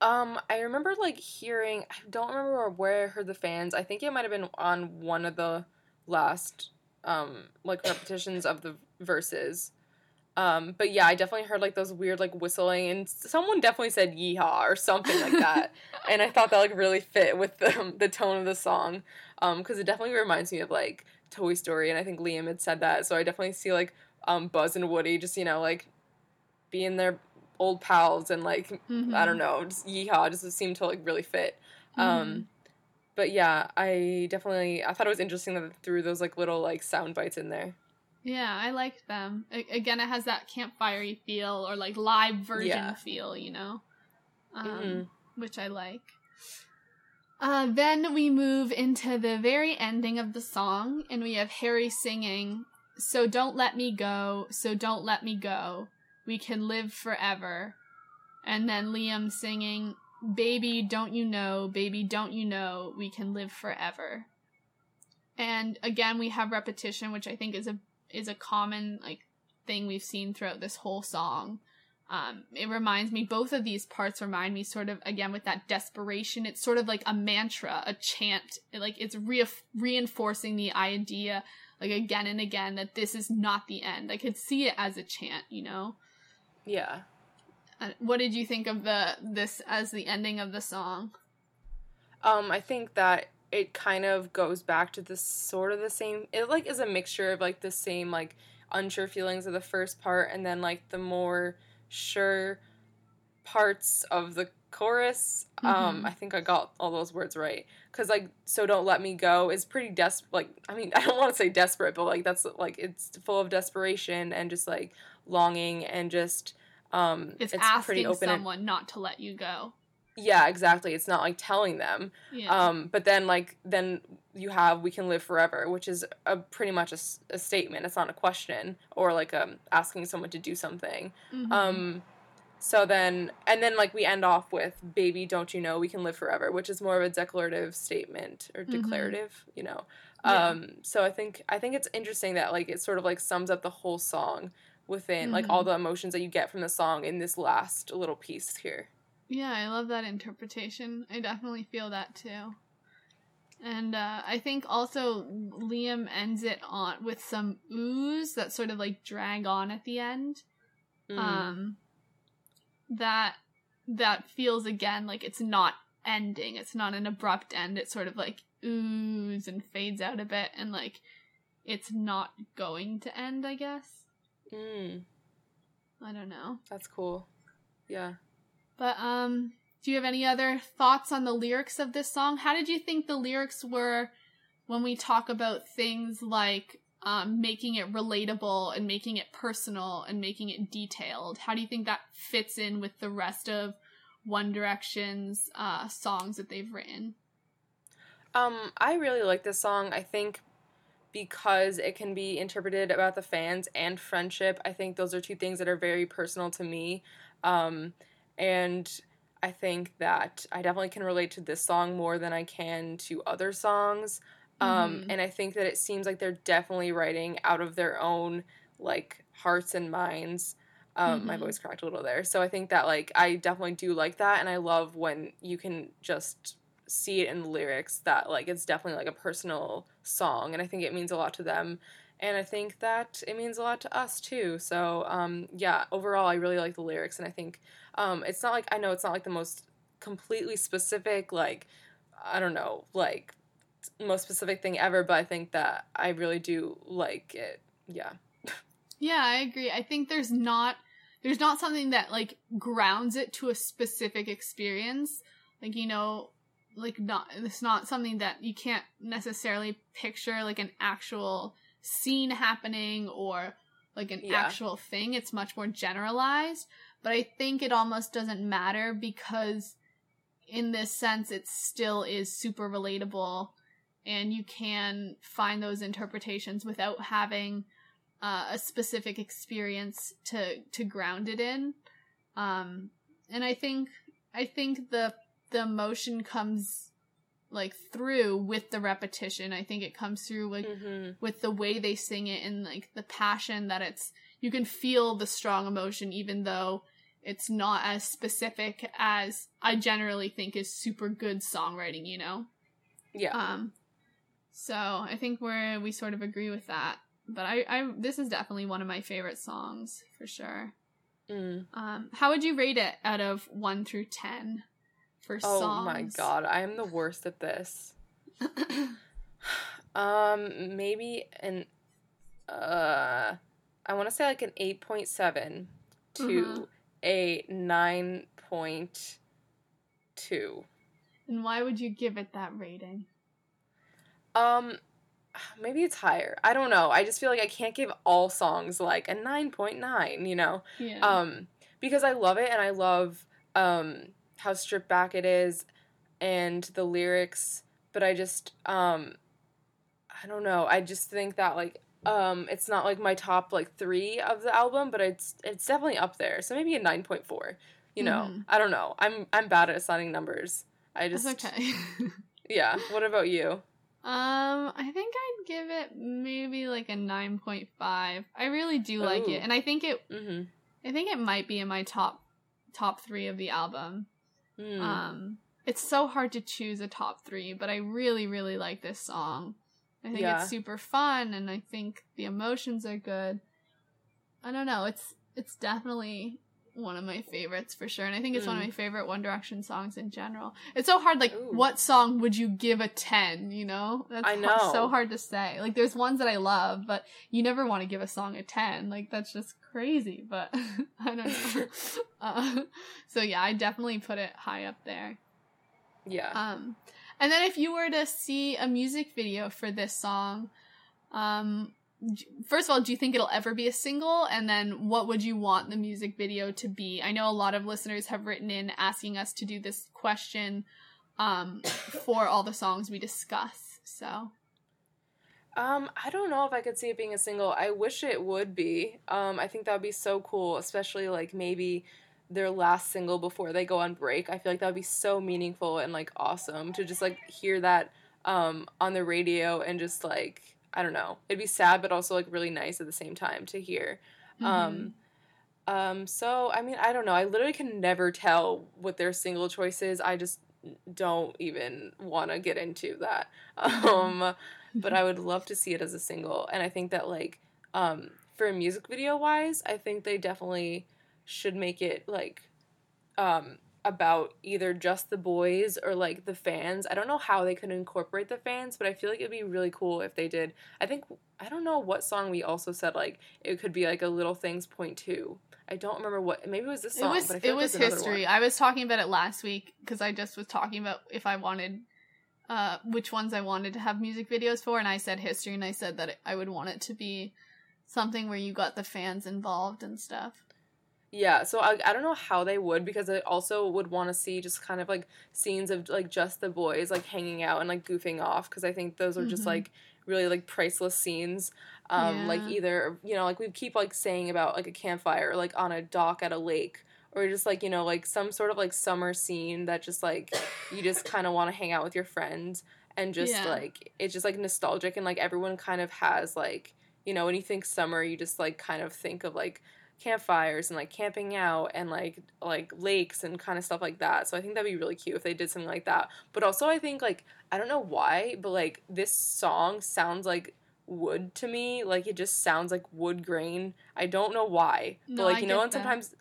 Um, I remember like hearing. I don't remember where I heard the fans. I think it might have been on one of the last um like repetitions of the verses. Um, but yeah, I definitely heard like those weird like whistling, and someone definitely said "yeehaw" or something like that, and I thought that like really fit with the the tone of the song, um, because it definitely reminds me of like Toy Story, and I think Liam had said that, so I definitely see like um Buzz and Woody just you know like being their old pals and like I Mm-hmm. don't know, just yeehaw just seemed to like really fit. Um, but yeah, I definitely I thought it was interesting that through those like little like sound bites in there. Yeah, I liked them. A- again, it has that campfire feel or like live version Yeah. feel, you know, um, Mhm. which I like. Uh, then we move into the very ending of the song, and we have Harry singing, So don't let me go, so don't let me go. We can live forever. And then Liam singing, Baby, don't you know, baby, don't you know, we can live forever. And again, we have repetition, which I think is a is a common like thing we've seen throughout this whole song. Um, it reminds me both of these parts remind me sort of again with that desperation. It's sort of like a mantra, a chant. It, like it's re- reinforcing the idea like again and again that this is not the end. I could see it as a chant, you know. Yeah. Uh, what did you think of the this as the ending of the song? Um, I think that it kind of goes back to the sort of the same. It like is a mixture of like the same like unsure feelings of the first part, and then like the more sure parts of the chorus. Um, Mhm. I think I got all those words right. Cause like so don't let me go is pretty des like I mean I don't want to say desperate, but like that's like it's full of desperation and just like longing and just um It's, pretty asking open and- someone not to let you go. yeah exactly it's not like telling them Yeah. um, but then like then you have we can live forever, which is a pretty much a statement. It's not a question or like um asking someone to do something. Mhm. Um, so then and then like we end off with baby, don't you know we can live forever, which is more of a declarative statement or Mhm. declarative, you know. Yeah. Um, so I think I think it's interesting that like it sort of like sums up the whole song within like Mm-hmm. all the emotions that you get from the song in this last little piece here. Yeah, I love that interpretation. I definitely feel that too. And uh, I think also Liam ends it on with some oohs that sort of like drag on at the end. Mm. Um, that that feels again like it's not ending. It's not an abrupt end. It's sort of like oohs and fades out a bit, and like it's not going to end. I guess Mm, I don't know. that's cool. Yeah. But um do you have any other thoughts on the lyrics of this song? How did you think the lyrics were when we talk about things like um, making it relatable and making it personal and making it detailed? How do you think that fits in with the rest of One Direction's uh, songs that they've written? Um, I really like this song. I think because it can be interpreted about the fans and friendship. I think those are two things that are very personal to me. Um, and I think that I definitely can relate to this song more than I can to other songs. Um, Mhm. and I think that it seems like they're definitely writing out of their own like hearts and minds. Um, My Mhm. voice cracked a little there, so I think that like I definitely do like that, and I love when you can just see it in the lyrics that like it's definitely like a personal song, and I think it means a lot to them, and I think that it means a lot to us too. So um, yeah, overall, I really like the lyrics, and I think um, it's not like I know it's not like the most completely specific like I don't know like most specific thing ever, but I think that I really do like it. Yeah. Yeah, I agree. I think there's not there's not something that like grounds it to a specific experience. Like, you know, like not it's not something that you can't necessarily picture like an actual scene happening or like an Yeah. actual thing. It's much more generalized, but I think it almost doesn't matter because in this sense it still is super relatable and you can find those interpretations without having uh, a specific experience to to ground it in um and i think i think the the emotion comes like through with the repetition i think it comes through like Mm-hmm. with the way they sing it and like the passion that it's you can feel the strong emotion even though it's not as specific as i generally think is super good songwriting you know Yeah. um, so I think we're we sort of agree with that. But I, I this is definitely one of my favorite songs for sure. Mm. Um, how would you rate it out of one through ten for Oh songs? Oh my god, I am the worst at this. Um, maybe an uh, I want to say like an eight point seven to Mhm. a nine point two. and why would you give it that rating? Um, maybe it's higher. I don't know. I just feel like I can't give all songs like a nine point nine. You know. Yeah. um because i love it and i love um how stripped back it is and the lyrics but i just um i don't know i just think that like um it's not like my top like three of the album but it's it's definitely up there so maybe a 9.4 you know Mhm. i don't know i'm i'm bad at assigning numbers i just That's okay. yeah what about you um, I think I'd give it maybe like a nine point five. I really do like it, and I think it mm-hmm I think it might be in my top top three of the album. mm. Um, it's so hard to choose a top three, but I really, really like this song. I think Yeah. it's super fun, and I think the emotions are good. I don't know. It's it's definitely one of my favorites for sure, and I think it's one of Mm. my favorite One Direction songs in general. It's so hard. Like, Ooh. what song would you give a ten? You know, that's I know. so hard to say. Like, there's ones that I love, but you never want to give a song a ten. Like, that's just crazy. But I don't know. uh, so yeah, I definitely put it high up there. yeah Um, and then if you were to see a music video for this song, um, first of all, do you think it'll ever be a single? And then what would you want the music video to be? I know a lot of listeners have written in asking us to do this question, um, for all the songs we discuss. So, Um, I don't know if I could see it being a single. I wish it would be. Um, I think that would be so cool, especially like maybe their last single before they go on break. I feel like that would be so meaningful and like awesome to just like hear that um on the radio and just like I don't know. It'd be sad but also like really nice at the same time to hear. Um um so I mean, I don't know. I literally can never tell what their single choice is. I just don't even want to get into that. Um but I would love to see it as a single. And I think that like um for a music video wise, I think they definitely should make it like um about either just the boys or like the fans. I don't know how they could incorporate the fans, but I feel like it'd be really cool if they did. I think I don't know what song we also said like it could be like a little things point two. I don't remember what maybe it was this it song, was but I feel it like was history. I was talking about it last week because I just was talking about if I wanted. Uh, which ones I wanted to have music videos for, and I said history, and I said that I would want it to be something where you got the fans involved and stuff. Yeah, so I, I don't know how they would because I also would want to see just kind of like scenes of like just the boys like hanging out and like goofing off because I think those are just Mhm. like really like priceless scenes. Um, like either you know like we keep like saying about like a campfire or like on a dock at a lake or just like you know like some sort of like summer scene that just like you just kind of want to hang out with your friends and just Yeah. like it's just like nostalgic and like everyone kind of has like you know when you think summer you just like kind of think of like campfires and like camping out and like like lakes and kind of stuff like that. So i think that'd be really cute if they did something like that. But also i think like i don't know why but like this song sounds like wood to me. Like it just sounds like wood grain. I don't know why. But No, like I you know and that. sometimes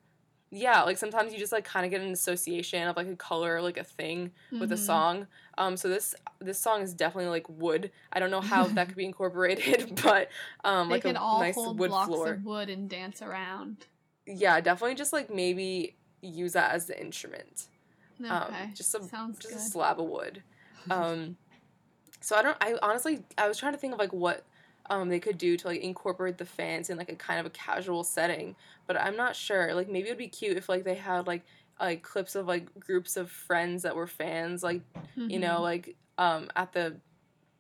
yeah like sometimes you just like kind of get an association of like a color like a thing with a Mhm. song um so this this song is definitely like wood. I don't know how that could be incorporated but um They like can a all nice hold wood blocks floor. of wood and dance around. yeah definitely just like maybe use that as the instrument. Okay, um just a sounds just good. a slab of wood. Um so i don't i honestly i was trying to think of like what um they could do to like incorporate the fans in like a kind of a casual setting but i'm not sure. Like maybe it would be cute if like they had like like clips of like groups of friends that were fans like you know Mhm. like um at the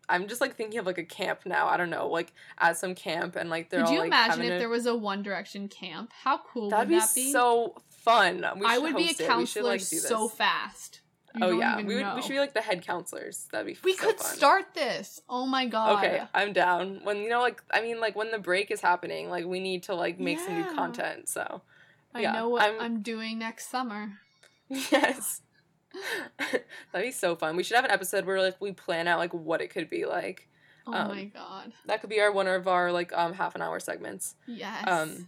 i'm just like thinking of like a camp now i don't know like at some camp and like they're Could all you like imagine if a- there was a One Direction camp? How cool that'd would be that be? so fun we I would be a. We should, counselor like, so fast. You oh yeah we would know. we should be like the head counselors that'd be We so could fun. start this. Oh my god. okay i'm down when you know like i mean like when the break is happening like we need to like make some new content so I yeah, know what I'm- I'm doing next summer. yes. That'd be so fun. We should have an episode where like we plan out like what it could be like. Oh Um, my god. that could be our one of our like um half an hour segments. Yes. um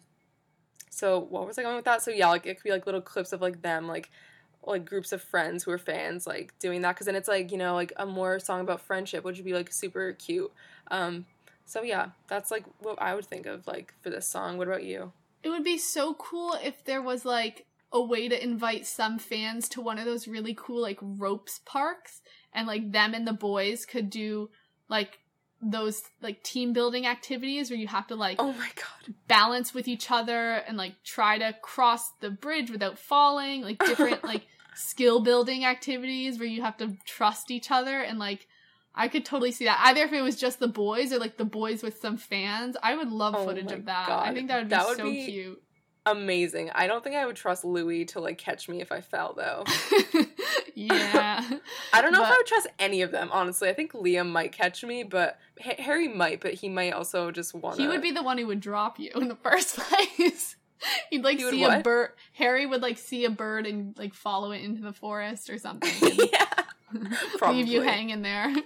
so what was i going with that? So yeah like it could be like little clips of like them like like groups of friends who are fans like doing that. Because then it's like you know like a more song about friendship which would be like super cute. Um so yeah that's like what i would think of like for this song. What about you It would be so cool if there was like a way to invite some fans to one of those really cool like ropes parks and like them and the boys could do like those like team building activities where you have to like oh my god. balance with each other and like try to cross the bridge without falling like different like skill building activities where you have to trust each other and like I could totally see that. Either if it was just the boys or like the boys with some fans. I would love Oh footage of that. I think that would be That would so be- cute. amazing i don't think i would trust louis to like catch me if i fell though yeah. i don't know if i would trust any of them honestly i think liam might catch me but Ha- harry might but he might also just want to He would be the one who would drop you in the first place. He'd like He see a bird. Harry would like see a bird and like follow it into the forest or something. yeah Leave you hanging there.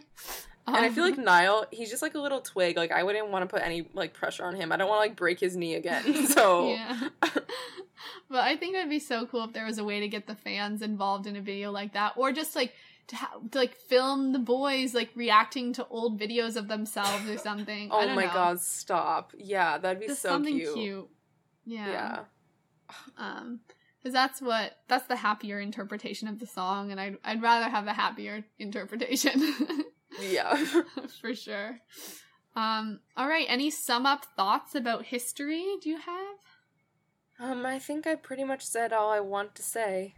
And I feel Um, like Niall, he's just like a little twig. Like I wouldn't want to put any like pressure on him. I don't want to like break his knee again. So yeah. but I think it'd be so cool if there was a way to get the fans involved in a video like that, or just like to, ha- to like film the boys like reacting to old videos of themselves or something. I oh my know. god, stop. Yeah, that'd be just so something cute. cute. Yeah. Yeah. Um, because that's what that's the happier interpretation of the song, and I'd I'd rather have a happier interpretation Yeah. for sure. Um, all right. Any sum up thoughts about history? Do you have? um, I think I pretty much said all I want to say.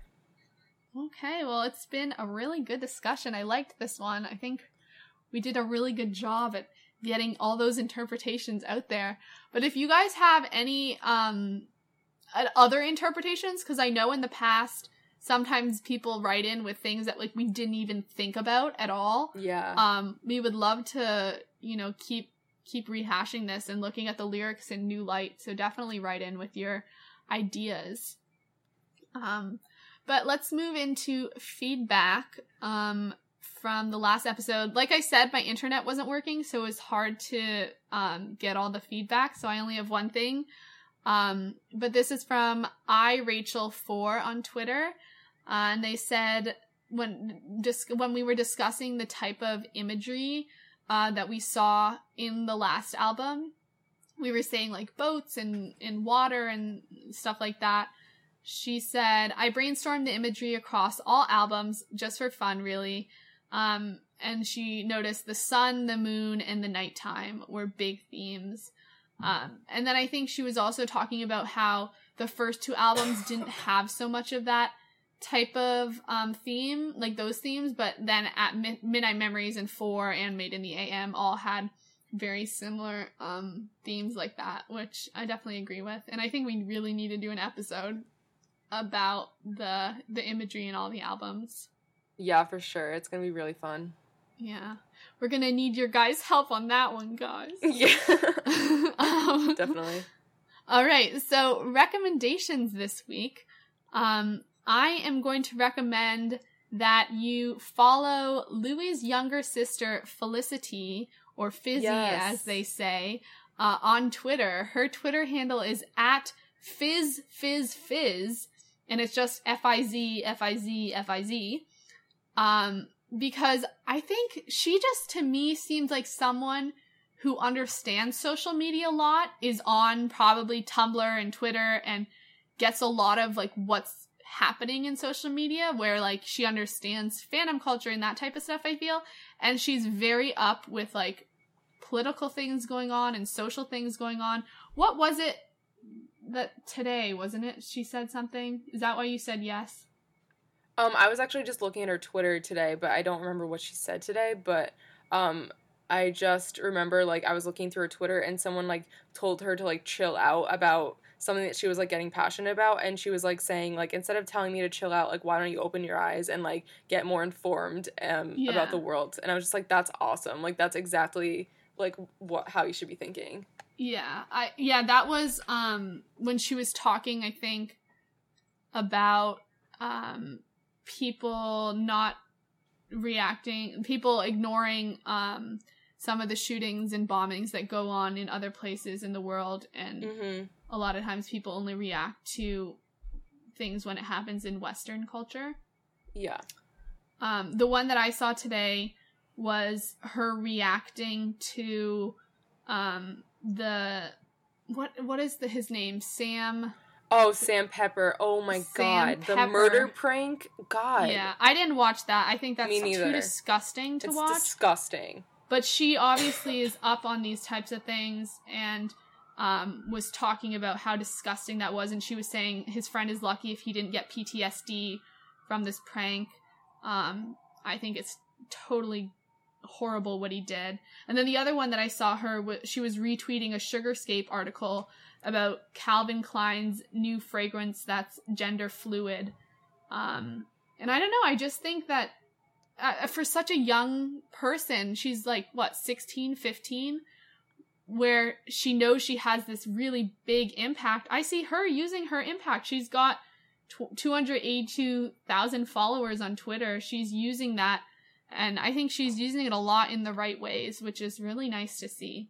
Okay, well, it's been a really good discussion. I liked this one. I think we did a really good job at getting all those interpretations out there. But if you guys have any um other interpretations cuz I know in the past sometimes people write in with things that like we didn't even think about at all. Yeah. Um we would love to, you know, keep keep rehashing this and looking at the lyrics in new light. So definitely write in with your ideas. Um but let's move into feedback um, from the last episode. Like I said, my internet wasn't working, so it was hard to um, get all the feedback. So I only have one thing. Um, but this is from I Rachel Four on Twitter, uh, and they said when just when we were discussing the type of imagery uh, that we saw in the last album, we were saying like boats and and water and stuff like that. She said, I brainstormed the imagery across all albums just for fun, really. Um, and she noticed the sun, the moon, and the nighttime were big themes. Um, and then I think she was also talking about how the first two albums didn't have so much of that type of um, theme, like those themes, but then at Mi- Midnight Memories and Four and Made in the AM all had very similar um, themes like that, which I definitely agree with. And I think we really need to do an episode about the the imagery in all the albums. Yeah, for sure. It's gonna be really fun. Yeah. We're gonna need your guys' help on that one, guys. Yeah. um, Definitely. All right, so recommendations this week. Um, I am going to recommend that you follow Louis' younger sister, Felicity, or Fizzy, Yes. as they say, uh, on Twitter. Her Twitter handle is at Fizz Fizz Fizz, and it's just F I Z F I Z F I Z. Um, because I think she just to me seems like someone who understands social media a lot is on probably Tumblr and Twitter and gets a lot of like what's happening in social media where like she understands fandom culture and that type of stuff I feel and she's very up with like political things going on and social things going on. What was it that today, wasn't it? She said something. Is that why you said yes? Um, I was actually just looking at her Twitter today, but I don't remember what she said today. But um, I just remember like I was looking through her Twitter and someone like told her to like chill out about something that she was like getting passionate about, and she was like saying like instead of telling me to chill out, like why don't you open your eyes and like get more informed um Yeah. about the world? And I was just like that's awesome. Like that's exactly like what how you should be thinking. Yeah, I yeah, that was um when she was talking, I think, about um people not reacting, people ignoring um some of the shootings and bombings that go on in other places in the world and Mm-hmm. a lot of times people only react to things when it happens in western culture. Yeah. Um, the one that I saw today was her reacting to um, the what what is the his name Sam? Oh, Sam Pepper. Oh my Sam god. The Pepper. murder prank. God. Yeah, I didn't watch that. I think that's too disgusting to It's watch. disgusting. but she obviously is up on these types of things and um, was talking about how disgusting that was and she was saying his friend is lucky if he didn't get ptsd from this prank um, i think it's totally horrible what he did and then the other one that i saw her she was retweeting a sugarscape article about calvin klein's new fragrance that's gender fluid. Um, and i don't know i just think that uh, for such a young person she's like what 16 15 where she knows she has this really big impact. I see her using her impact. She's got tw- 282,000 followers on twitter. She's using that and i think she's using it a lot in the right ways which is really nice to see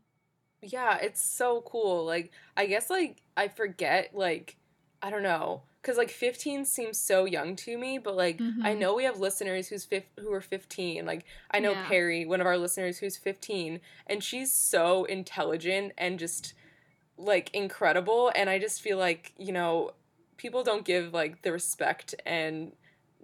Yeah, it's so cool. Like, I guess, like, I forget, like, I don't know. Because, like, 15 seems so young to me, but, like, I Mhm. know we have listeners who's fif- who are 15. Like, I know Yeah. Perry, one of our listeners who's 15, and she's so intelligent and just, like, incredible. And I just feel like, you know, people don't give, like, the respect and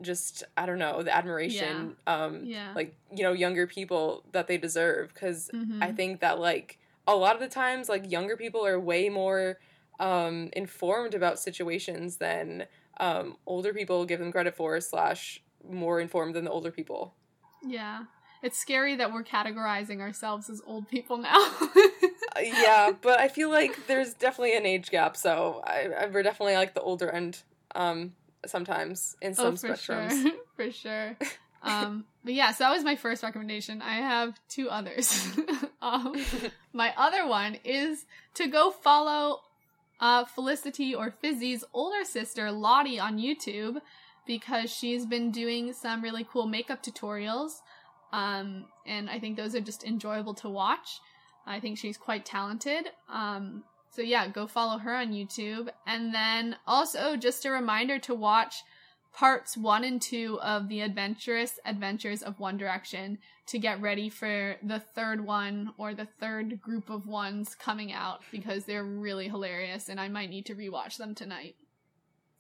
just, I don't know, the admiration, um, yeah like, you know, younger people that they deserve. Because Mhm. I think that like a lot of the times like younger people are way more um informed about situations than um older people give them credit for slash more informed than the older people. yeah it's scary that we're categorizing ourselves as old people now Uh, yeah, but I feel like there's definitely an age gap, so I, I we're definitely like the older end um sometimes in some oh, for spectrums. sure, for sure. Um, but yeah, so that was my first recommendation. I have two others. um, my other one is to go follow uh, Felicity or Fizzy's older sister Lottie on YouTube because she's been doing some really cool makeup tutorials. Um, and I think those are just enjoyable to watch. I think she's quite talented. Um, so yeah, go follow her on YouTube. And then also just a reminder to watch parts one and two of the adventurous adventures of One Direction to get ready for the third one or the third group of ones coming out because they're really hilarious and I might need to rewatch them tonight.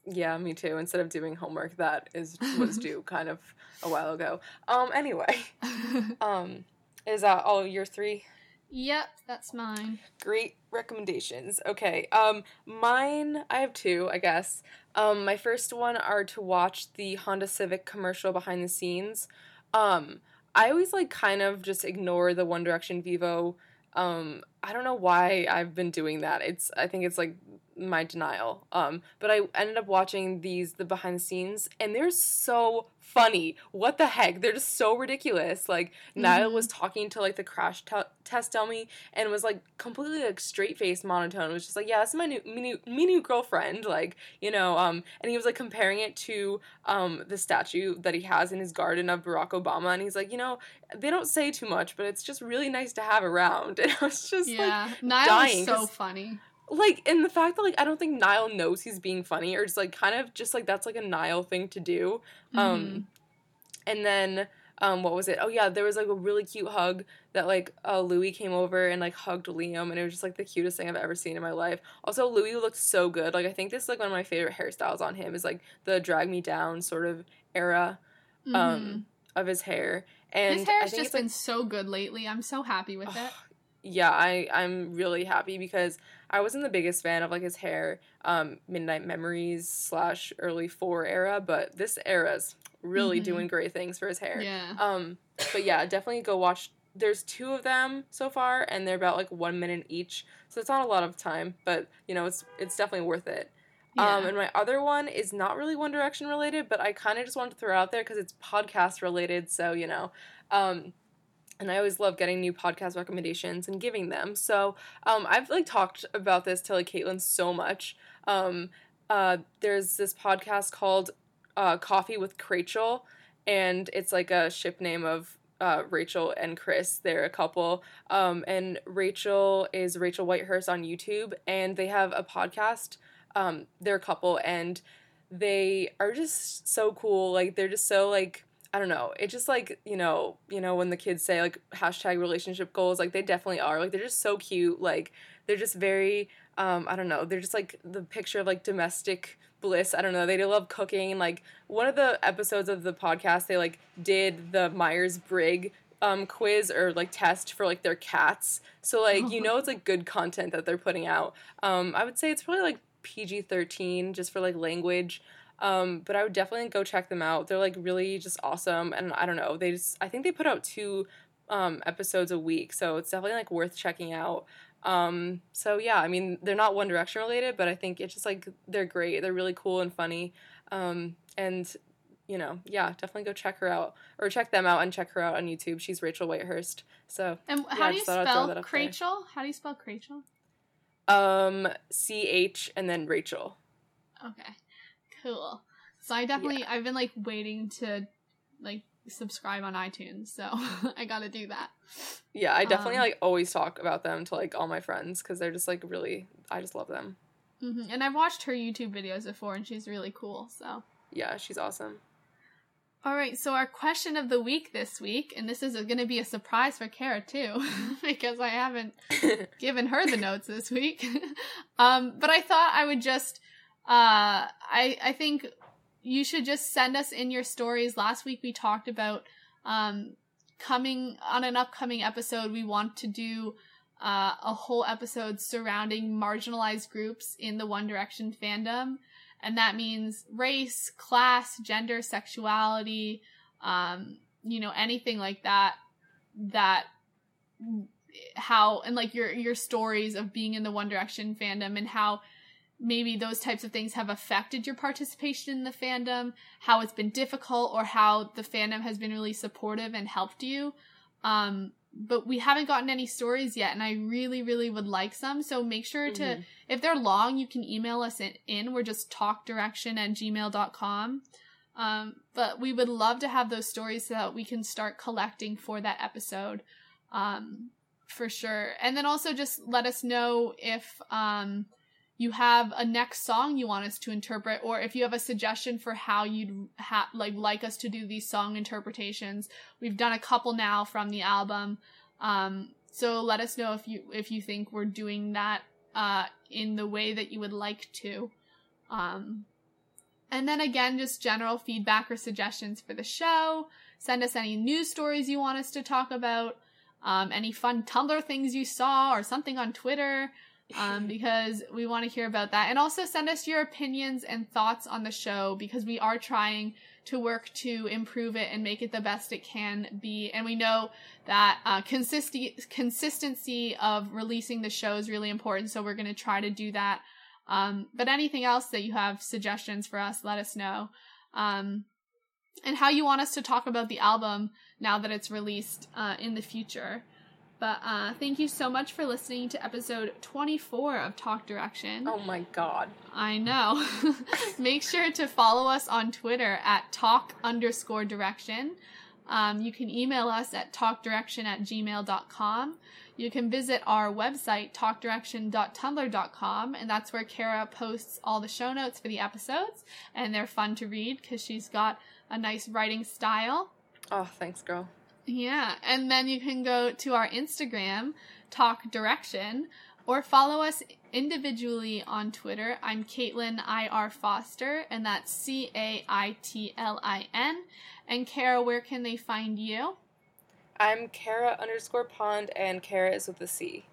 Yeah, me too. Instead of doing homework that is was due kind of a while ago. Um anyway, um is that all your three yep, that's mine. great recommendations. Okay. Um mine I have two, I guess. Um my first one are to watch the Honda Civic commercial behind the scenes. Um I always like kind of just ignore the One Direction Vevo Um, I don't know why I've been doing that. It's I think it's like my denial. Um, but I ended up watching these the behind the scenes, and they're so funny. What the heck? They're just so ridiculous. Like mm-hmm. Niall was talking to like the crash t- test dummy, and was like completely like straight faced monotone. It was just like, yeah, this is my new me new, me new girlfriend. Like you know, um, and he was like comparing it to um the statue that he has in his garden of Barack Obama, and he's like, you know, they don't say too much, but it's just really nice to have around. And I was just yeah, like Niall dying. so funny like and the fact that like I don't think Niall knows he's being funny or just like kind of just like that's like a Niall thing to do. Um, mm-hmm. Um and then um what was it? Oh yeah, there was like a really cute hug that like uh, Louis came over and like hugged Liam and it was just like the cutest thing I've ever seen in my life. Also Louis looked so good. Like I think this is like one of my favorite hairstyles on him is like the drag me down sort of era um mm-hmm. of his hair. And his hair's just been so good lately. I'm so happy with it. Yeah, I I'm really happy because I wasn't the biggest fan of like his hair, um, Midnight Memories slash early four era, but this era's really mm-hmm. doing great things for his hair. Yeah. Um, but yeah, definitely go watch. There's two of them so far, and they're about like one minute each, so it's not a lot of time, but you know it's it's definitely worth it. Yeah. Um, and my other one is not really One Direction related, but I kind of just wanted to throw out there because it's podcast related. So you know, um, and I always love getting new podcast recommendations and giving them. So um, I've like talked about this to like Caitlin so much. Um, uh, there's this podcast called uh, Coffee with Chrachel, and it's like a ship name of uh, Rachel and Chris. They're a couple, um, and Rachel is Rachel Whitehurst on YouTube, and they have a podcast. Um, they're a couple, and they are just so cool. Like they're just so like I don't know. It just like, you know, you know, when the kids say like hashtag relationship goals, like they definitely are. Like they're just so cute. Like they're just very um, I don't know, they're just like the picture of like domestic bliss. I don't know. They love cooking. Like one of the episodes of the podcast, they like did the Myers Briggs um, quiz or like test for like their cats. So like you know it's like good content that they're putting out. Um, I would say it's probably like PG thirteen just for like language. Um, but I would definitely go check them out. They're like really just awesome, and I don't know. They just I think they put out two um, episodes a week, so it's definitely like worth checking out. Um, so yeah, I mean they're not One Direction related, but I think it's just like they're great. They're really cool and funny. Um, and you know, yeah, definitely go check her out or check them out and check her out on YouTube. She's Rachel Whitehurst. So and how yeah, do you spell Chrachel? How do you spell Chrachel? Um, C H and then Rachel. Okay. Cool. So I definitely yeah. I've been like waiting to like subscribe on iTunes, so I got to do that. Yeah, I definitely um, like always talk about them to like all my friends cuz they're just like really I just love them. Mm-hmm. And I've watched her YouTube videos before and she's really cool, so. Yeah, she's awesome. All right, so our question of the week this week, and this is going to be a surprise for Kara too, because I haven't given her the notes this week. um, but I thought I would just uh, I I think you should just send us in your stories. Last week we talked about um, coming on an upcoming episode. We want to do uh, a whole episode surrounding marginalized groups in the One Direction fandom, and that means race, class, gender, sexuality, um, you know, anything like that. That how and like your your stories of being in the One Direction fandom and how maybe those types of things have affected your participation in the fandom, how it's been difficult, or how the fandom has been really supportive and helped you. Um, but we haven't gotten any stories yet, and I really, really would like some. So make sure to, mm-hmm. if they're long, you can email us in. in. We're just talkdirection at gmail.com. Um, but we would love to have those stories so that we can start collecting for that episode. Um, for sure. And then also just let us know if, um, you have a next song you want us to interpret or if you have a suggestion for how you'd ha- like like us to do these song interpretations we've done a couple now from the album. Um, so let us know if you if you think we're doing that uh, in the way that you would like to. Um, and then again just general feedback or suggestions for the show. Send us any news stories you want us to talk about um, any fun tumblr things you saw or something on twitter um, because we want to hear about that. And also send us your opinions and thoughts on the show because we are trying to work to improve it and make it the best it can be. And we know that uh, consistency consistency of releasing the show is really important, so we're going to try to do that. Um, but anything else that you have suggestions for us, let us know. Um, and how you want us to talk about the album now that it's released uh, in the future. But uh, thank you so much for listening to episode 24 of Talk Direction. Oh my god. I know. Make sure to follow us on Twitter at talk underscore direction. Um, you can email us at talkdirection at gmail.com. You can visit our website, talkdirection.tumblr.com, and that's where Kara posts all the show notes for the episodes, and they're fun to read because she's got a nice writing style. Oh, thanks, girl. Yeah, and then you can go to our Instagram, Talk Direction, or follow us individually on Twitter. I'm Caitlin IR Foster, and that's C A I T L I N. And Kara, where can they find you? I'm Kara underscore pond, and Kara is with a C.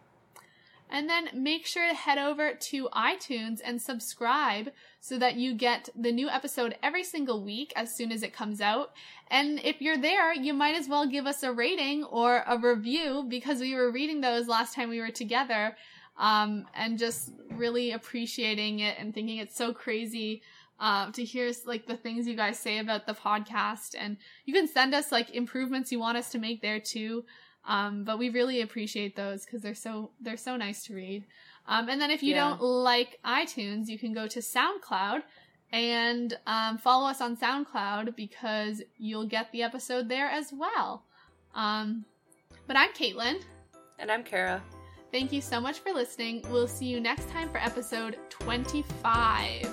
And then make sure to head over to iTunes and subscribe so that you get the new episode every single week as soon as it comes out. And if you're there, you might as well give us a rating or a review because we were reading those last time we were together um, and just really appreciating it and thinking it's so crazy uh, to hear like the things you guys say about the podcast. And you can send us like improvements you want us to make there too. Um, but we really appreciate those because they're so they're so nice to read. Um, and then if you Yeah. don't like iTunes, you can go to SoundCloud and um, follow us on SoundCloud because you'll get the episode there as well. Um, but I'm Caitlin. And I'm Kara. Thank you so much for listening. We'll see you next time for episode 25.